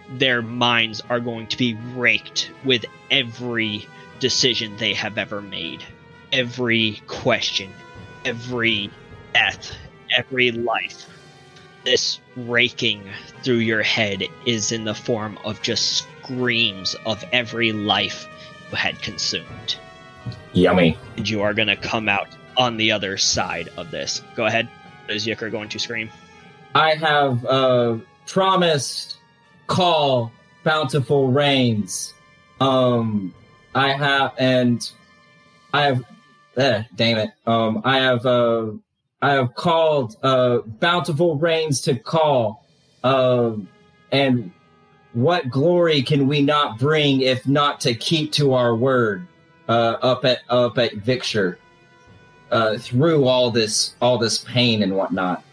S2: their minds are going to be raked with every decision they have ever made, every question, every death, every life. This raking through your head is in the form of just screams of every life you had consumed.
S7: Yummy.
S2: And you are going to come out on the other side of this. Go ahead. Is Yikra going to scream?
S7: I have uh, promised call bountiful rains. Um, I have, and I have, eh, damn it. Um, I have, uh, I have called, uh, bountiful rains to call. Um, and what glory can we not bring if not to keep to our word, uh, up at, up at Victor, uh, through all this, all this pain and whatnot.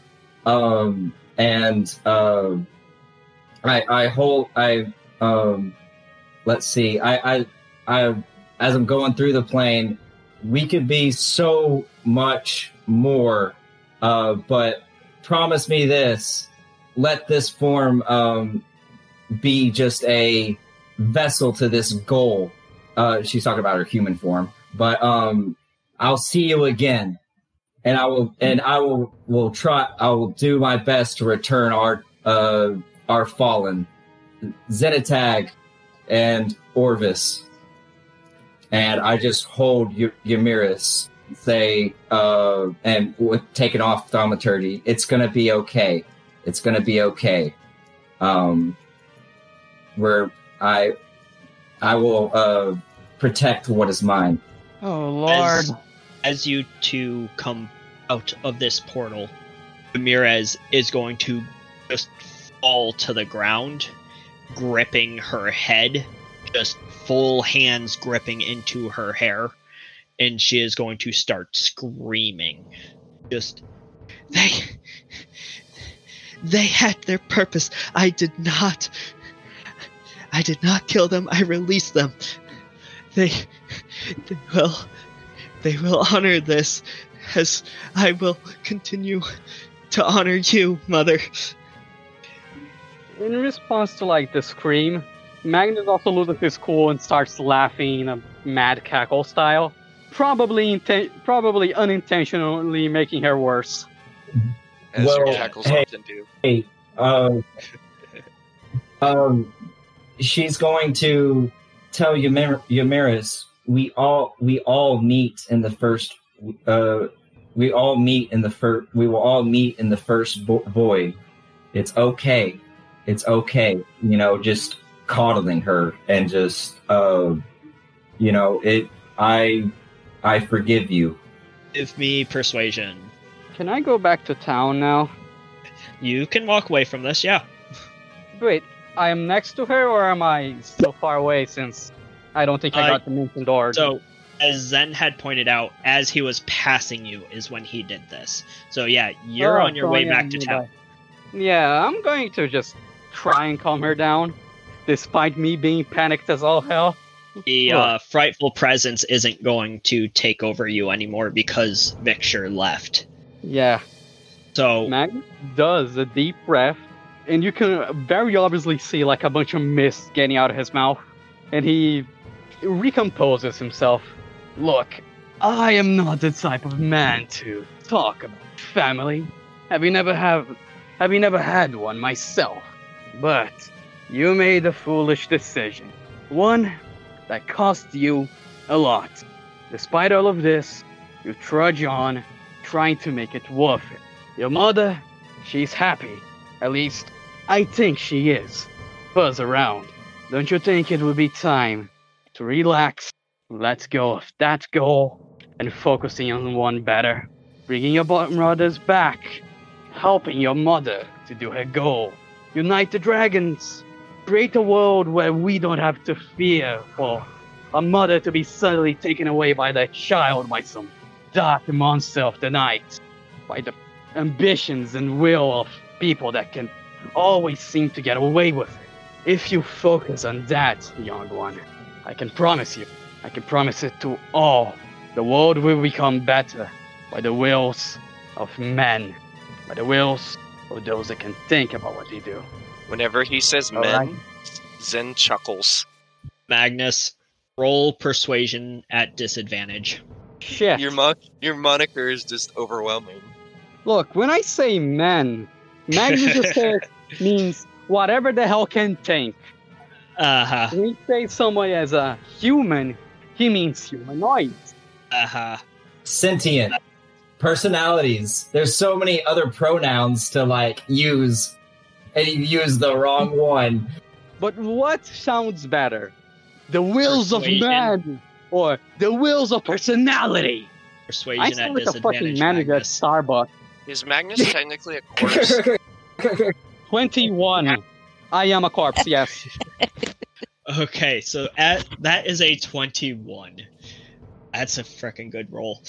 S7: Um, and, uh, I, I hold, I, um, let's see, I, I, I, as I'm going through the plane, we could be so much more, uh, but promise me this, let this form, um, be just a vessel to this goal. Uh, she's talking about her human form, but, um, I'll see you again. And I will, and I will, will try, I will do my best to return our, uh, our fallen. Zenitag and Orvis. And I just hold y- Ymiris, say, uh, and with taking off thaumaturgy, it's gonna be okay. It's gonna be okay. Um, where I, I will, uh, protect what is mine.
S4: Oh lord.
S2: As, as you two come out of this portal, Ramirez is going to just fall to the ground, gripping her head, just full hands gripping into her hair, and she is going to start screaming. Just, they. They had their purpose. I did not. I did not kill them. I released them. They. They will. They will honor this as I will continue to honor you, Mother.
S4: In response to like the scream, Magnus also loses his cool and starts laughing in a mad cackle style, probably inten- probably unintentionally making her worse.
S3: As
S7: Well,
S3: your cackles
S7: hey.
S3: often do.
S7: Hey, um, um, she's going to tell Ymir- Ymiris we all we all meet in the first. Uh, we all meet in the first. We will all meet in the first vo- void. It's okay. It's okay. You know, just coddling her and just, uh, you know, it. I, I forgive you.
S2: Give me persuasion.
S4: Can I go back to town now?
S2: You can walk away from this, yeah.
S4: Wait, I am next to her, or am I so far away? Since I don't think I
S2: Uh,
S4: got the mentioned door.
S2: So, as Zen had pointed out, as he was passing you is when he did this. So, yeah, you're
S4: Oh,
S2: on your way back to town.
S4: Yeah, I'm going to just try and calm her down, despite me being panicked as all hell.
S2: The uh, frightful presence isn't going to take over you anymore because Victor left.
S4: Yeah,
S2: So,
S4: Magnus does a deep breath, and you can very obviously see like a bunch of mist getting out of his mouth, and he recomposes himself. Look, I am not the type of man to talk about family. Have you never have have you never had one myself? But you made a foolish decision. One that cost you a lot. Despite all of this, you trudge on, trying to make it worth it. Your mother, she's happy. At least, I think she is. Buzz around. Don't you think it would be time to relax, Let's go of that goal, and focusing on one better? Bringing your brothers back, helping your mother to do her goal. Unite the dragons. Create a world where we don't have to fear for a mother to be suddenly taken away by their child by some dark monster of the night. By the ambitions and will of people that can always seem to get away with it. If you focus on that, young one, I can promise you, I can promise it to all, the world will become better by the wills of men, by the wills of those that can think about what they do.
S3: Whenever he says
S4: All
S3: men,
S4: right.
S3: Zen chuckles.
S2: Magnus, roll persuasion at disadvantage.
S4: Shit.
S3: Your mo- your moniker is just overwhelming.
S4: Look, when I say men, Magnus just says means whatever the hell can think.
S2: Uh huh.
S4: When he says someone as a human, he means humanoid.
S2: Uh huh.
S7: Sentient personalities. There's so many other pronouns to like use. and you use the wrong one.
S4: But what sounds better? The wheels of man or the wheels of personality?
S2: Persuasion
S4: I
S2: at
S4: sound like a fucking
S2: disadvantage.
S4: manager at Starbucks.
S3: Is Magnus technically a corpse?
S4: 21. I am a corpse, yes.
S2: Okay, so at that is a twenty-one. That's a freaking good roll.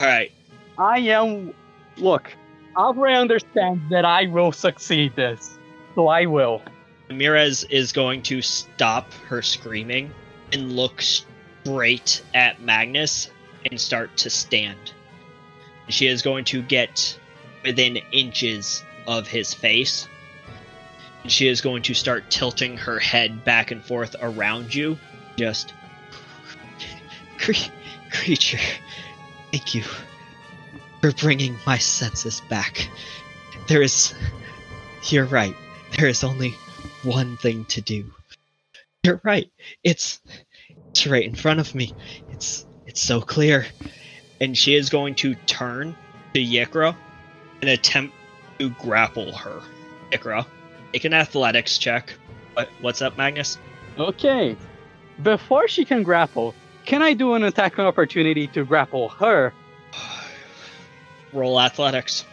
S2: All right,
S4: I am. Look, Alvarez understands that I will succeed this. So I will.
S2: Ramirez is going to stop her screaming and look straight at Magnus and start to stand. She is going to get within inches of his face. She is going to start tilting her head back and forth around you. Just. Cre- creature, thank you for bringing my senses back. There is. You're right. There is only one thing to do. You're right. It's it's right in front of me. It's it's so clear. And she is going to turn to Yikra and attempt to grapple her. Yikra, make an athletics check. What what's up, Magnus?
S4: Okay. Before she can grapple, can I do an attack opportunity to grapple her?
S2: Roll athletics.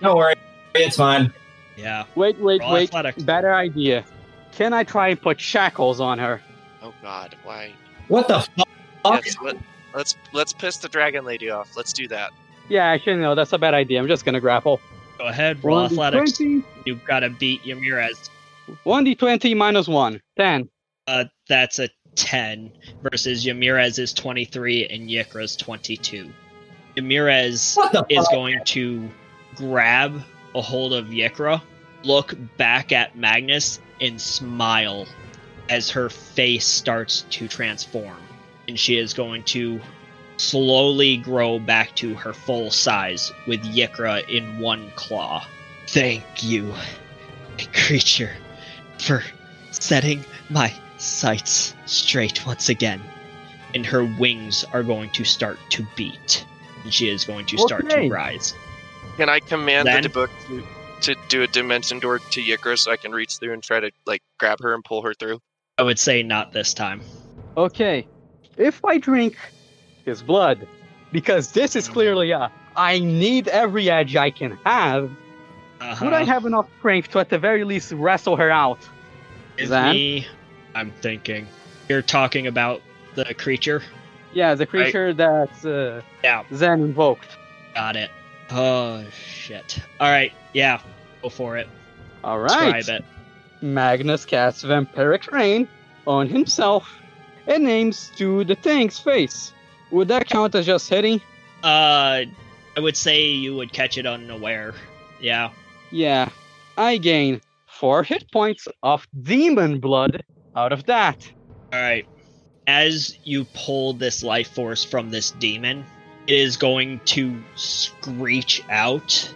S7: Don't worry, it's fine.
S2: Yeah.
S4: Wait, wait,
S2: Roll
S4: wait.
S2: athletics.
S4: Better idea. Can I try and put shackles on her?
S3: oh God, why?
S7: What the fuck?
S3: Yes, let, let's let's piss the dragon lady off. Let's do that.
S4: Yeah, actually, no, that's a bad idea. I'm just gonna grapple.
S2: Go ahead, roll athletics.
S4: 1d20,
S2: You've got to beat Yamirez.
S4: 1d20 minus 1. 10.
S2: Uh, that's a 10 versus Yamirez is 23 and Yikra's 22. Yamirez is going to grab a hold of Yikra, look back at Magnus, and smile as her face starts to transform. And she is going to slowly grow back to her full size with Yikra in one claw. Thank you, creature, for setting my sights straight once again. And her wings are going to start to beat. And she is going to start
S4: Okay.
S2: to rise.
S3: Can I command
S2: Then-
S3: the book to, to do a dimension door to Yikra so I can reach through and try to like grab her and pull her through?
S2: I would say not this time.
S4: Okay. If I drink his blood, because this is clearly a I need every edge I can have,
S2: Uh-huh.
S4: would I have enough strength to at the very least wrestle her out?
S2: Is
S4: Zan?
S2: me. I'm thinking. You're talking about the creature?
S4: Yeah, the creature that uh,
S2: Yeah,
S4: Zen invoked.
S2: got it. Oh, shit. Alright, yeah. Go for it.
S4: All right.
S2: Describe it.
S4: Magnus casts Vampiric Rain on himself and aims to the thing's face. Would that count as just hitting?
S2: Uh, I would say you would catch it unaware. Yeah.
S4: Yeah. I gain four hit points of demon blood out of that.
S2: Alright. As you pull this life force from this demon, it is going to screech out,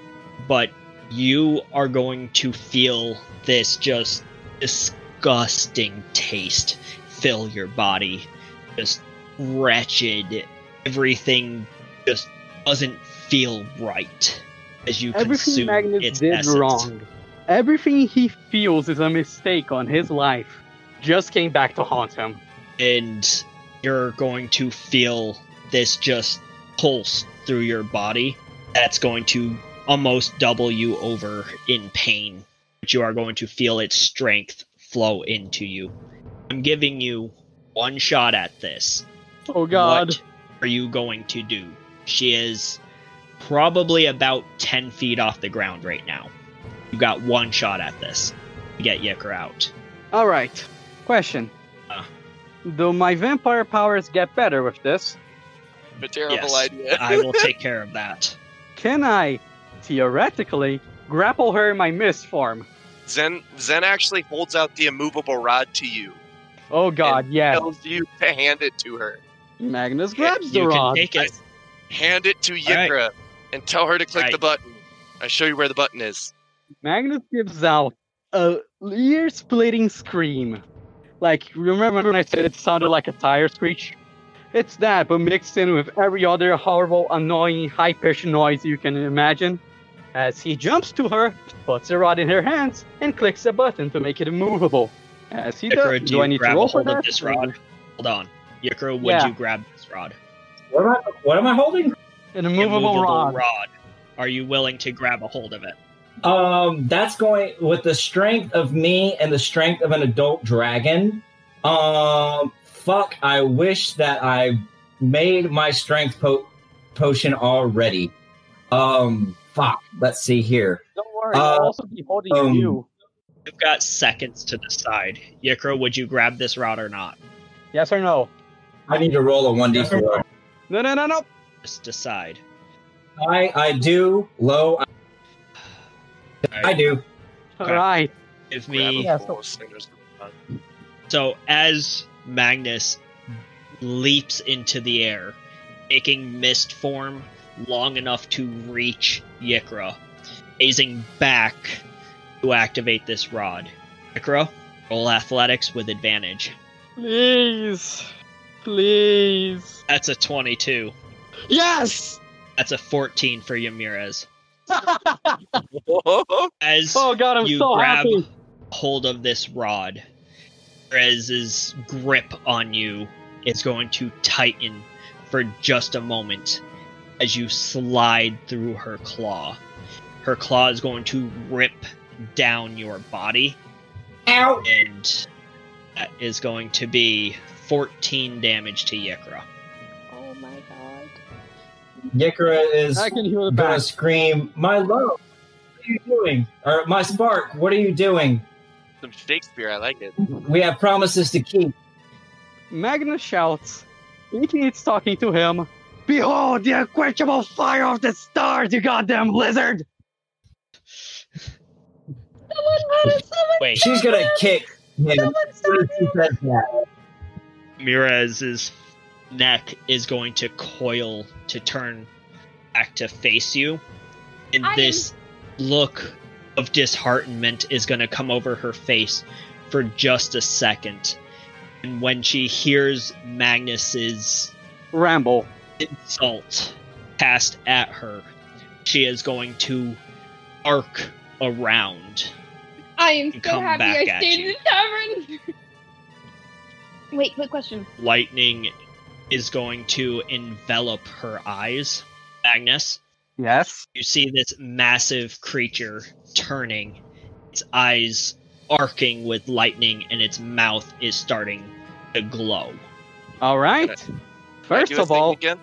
S2: but you are going to feel this just disgusting taste fill your body. Just wretched. Everything just doesn't feel right as you
S4: Everything
S2: consume
S4: Magnus
S2: its
S4: did
S2: essence.
S4: wrong. Everything he feels is a mistake on his life. Just came back to haunt him.
S2: and you're going to feel this just pulse through your body that's going to almost double you over in pain but you are going to feel its strength flow into you i'm giving you one shot at this
S4: Oh god.
S2: what are you going to do she is probably about 10 feet off the ground right now you got one shot at this to get Yikra out
S4: Alright. Question.
S2: Uh.
S4: Do my vampire powers get better with this?
S3: A terrible
S2: Yes.
S3: idea.
S2: i will take care of that
S4: Can I, theoretically, grapple her in my mist form?
S3: Zen Zen actually holds out the immovable rod to you.
S4: Oh god, yeah.
S3: Tells you to hand it to her.
S4: Magnus grabs the
S2: you can take it
S3: Hand it to
S2: All right.
S3: Yikra and tell her to click
S2: Right.
S3: the button. I show you where the button is.
S4: Magnus gives out a ear splitting scream. Like, remember when I said it sounded like a tire screech? It's that, but mixed in with every other horrible, annoying, high pitched noise you can imagine. as he jumps to her, puts the rod in her hands, and clicks a button to make it immovable. As he
S2: Yikra,
S4: does,
S2: do
S4: do I need to roll for
S2: hold of
S4: that?
S2: this rod? Hold on. Yikra, would
S4: Yeah.
S2: you grab this rod?
S7: What am I? What am I holding?
S4: An immovable, rod.
S2: Are you willing to grab a hold of it?
S7: Um, that's going with the strength of me and the strength of an adult dragon. Um, fuck. I wish that I made my strength po- potion already. Um, fuck. Let's see here.
S4: Don't worry,
S7: Uh,
S4: I'll also be holding
S7: um,
S4: you.
S2: You've got seconds to decide. Yikra, would you grab this rod or not?
S4: Yes or no?
S7: I need to roll a one d four.
S4: No, no, no, no.
S2: Just decide.
S7: I I do low. I, I do.
S4: All
S2: Okay.
S4: right.
S2: Give me.
S4: Yeah,
S3: full as soon as we're done.
S2: So as Magnus leaps into the air, taking mist form long enough to reach Yikra, phasing back to activate this rod. Yikra, roll athletics with advantage.
S4: Please. Please.
S2: That's a 22.
S4: Yes!
S2: That's a 14 for Yamirez.
S3: Whoa!
S2: As
S4: oh god, I'm
S2: you
S4: so
S2: grab
S4: happy.
S2: hold of this rod, Perez's grip on you is going to tighten for just a moment as you slide through her claw. Her claw is going to rip down your body,
S7: Ow!
S2: and that is going to be 14 damage to Yikra.
S5: Oh my god.
S7: Yikra is
S4: I can heal it
S7: gonna
S4: back.
S7: scream, "My love, what are you doing?" Or my spark, what are you doing?
S3: Some Shakespeare, I like it.
S7: We have promises to keep.
S4: Magnus shouts, thinking it's talking to him. Behold the unquenchable fire of the stars, you goddamn lizard!
S2: Wait,
S7: She's gonna kick him. as
S2: Mirez's neck is going to coil to turn back to face you. And
S5: I
S2: this look of disheartenment is going to come over her face for just a second. And when she hears Magnus's
S4: Ramble.
S2: insult cast at her, she is going to arc around.
S5: I am so happy I stayed in the tavern. Wait, quick question.
S2: Lightning is going to envelop her eyes. Magnus,
S4: Yes?
S2: you see this massive creature turning, its eyes arcing with lightning, and its mouth is starting to glow.
S4: Alright.
S3: Can I
S4: First of all,
S3: again?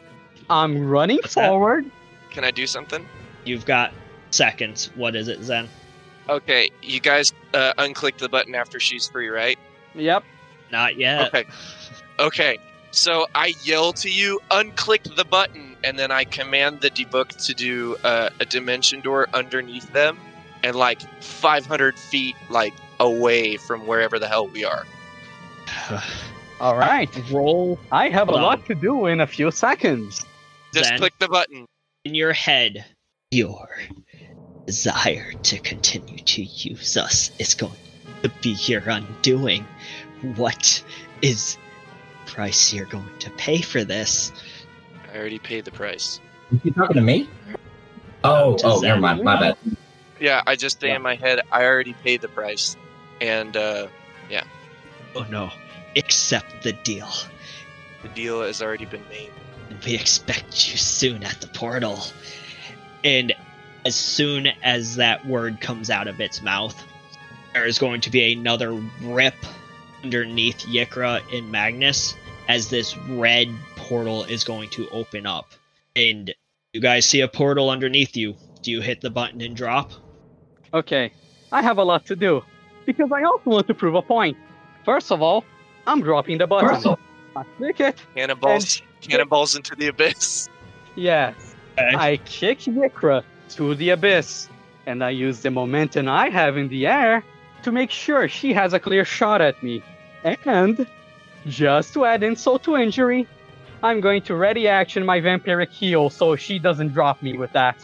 S4: I'm running
S2: What's that?
S4: forward.
S3: Can I do something?
S2: You've got seconds. What is it, Zen?
S3: Okay, you guys uh, unclick the button after she's free, right?
S4: Yep.
S2: Not yet.
S3: Okay. Okay. So I yell to you, unclick the button, and then I command the dybbuk to do uh, a dimension door underneath them, and like 500 feet like away from wherever the hell we are.
S4: Alright.
S2: Roll
S4: I have a
S2: Hold
S4: lot to do in a few seconds.
S3: Just
S2: Zen.
S3: click the button.
S2: in your head. Your desire to continue to use us is going to be your undoing. What is price you're going to pay for this?
S3: I already paid the price.
S7: Is he talking to me? Oh,
S2: To
S7: oh, never mind. My bad.
S3: Yeah, I just say
S7: Yeah.
S3: in my head, I already paid the price, and uh, yeah.
S2: Oh no, accept the deal.
S3: the deal has already been made.
S2: And we expect you soon at the portal. And as soon as that word comes out of its mouth, there is going to be another rip underneath Yikra and Magnus as this red portal is going to open up. And you guys see a portal underneath you. Do you hit the button and drop?
S4: Okay. I have a lot to do. Because I also want to prove a point. First of all, I'm dropping the button.
S7: First of-
S4: I click it.
S3: Cannonballs, cannonballs into the abyss.
S4: Yes.
S2: Okay.
S4: I kick Yikra to the abyss. And I use the momentum I have in the air to make sure she has a clear shot at me. And, just to add insult to injury, I'm going to ready action my vampiric heal so she doesn't drop me with that.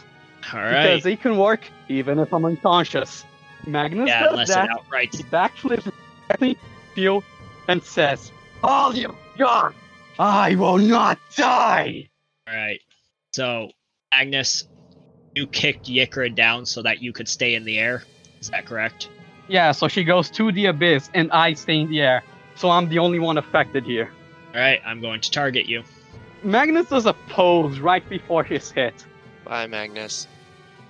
S2: All
S4: Because it can work even if I'm unconscious. Magnus
S2: Yeah,
S4: does that.
S2: outright.
S4: He backflips directly Theo and says, All you got! I will not die!
S2: All right. So Magnus You kicked Yikra down so that you could stay in the air. Is that correct?
S4: Yeah, so she goes to the abyss and I stay in the air. So I'm the only one affected here.
S2: All right, I'm going to target you.
S4: Magnus does a pose right before he's hit.
S3: Bye, Magnus.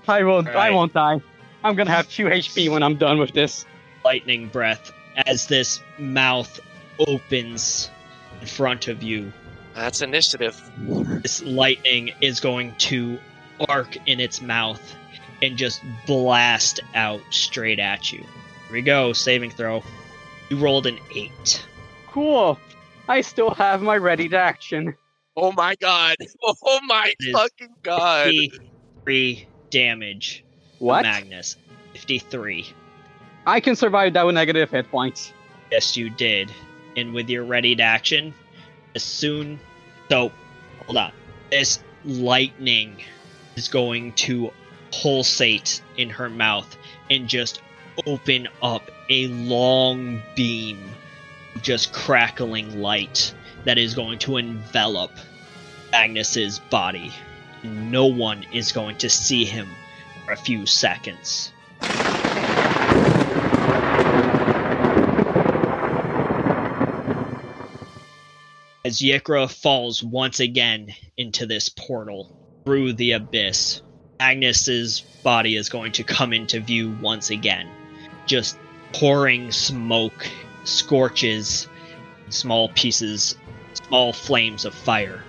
S4: I won't I won't die. I'm gonna have 2 HP when I'm done with this.
S2: Lightning breath as this mouth opens in front of you.
S3: That's initiative.
S2: This lightning is going to arc in its mouth and just blast out straight at you. Here we go, saving throw. You rolled an eight.
S4: Cool. I still have my ready to action.
S3: Oh my god. Oh my
S2: It is
S3: fucking god.
S2: 53 damage.
S4: What?
S2: Magnus. 53.
S4: I can survive that with negative hit points.
S2: Yes, you did. And with your readied action, as soon. So, hold on. This lightning is going to pulsate in her mouth and just open up a long beam of just crackling light that is going to envelop Magnus's body. No one is going to see him for a few seconds. as Yikra falls once again into this portal through the abyss. Magnus's body is going to come into view once again. Just pouring smoke, scorches, small pieces, small flames of fire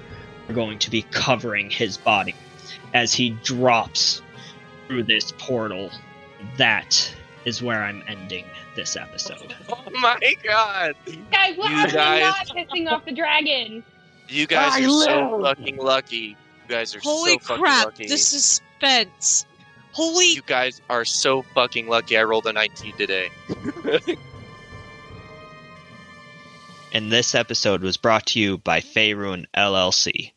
S2: are going to be covering his body as he drops through this portal. That is where I'm ending this episode.
S3: Oh my god.
S5: Guys, what
S3: You
S5: happened
S3: guys-
S5: not pissing off the dragon?
S3: You guys
S4: I
S3: are so fucking lucky. You guys are
S6: Holy
S3: so fucking
S6: crap!
S3: lucky.
S6: The suspense. Holy
S3: You guys are so fucking lucky I rolled a 19 today.
S2: And this episode was brought to you by Faerun LLC.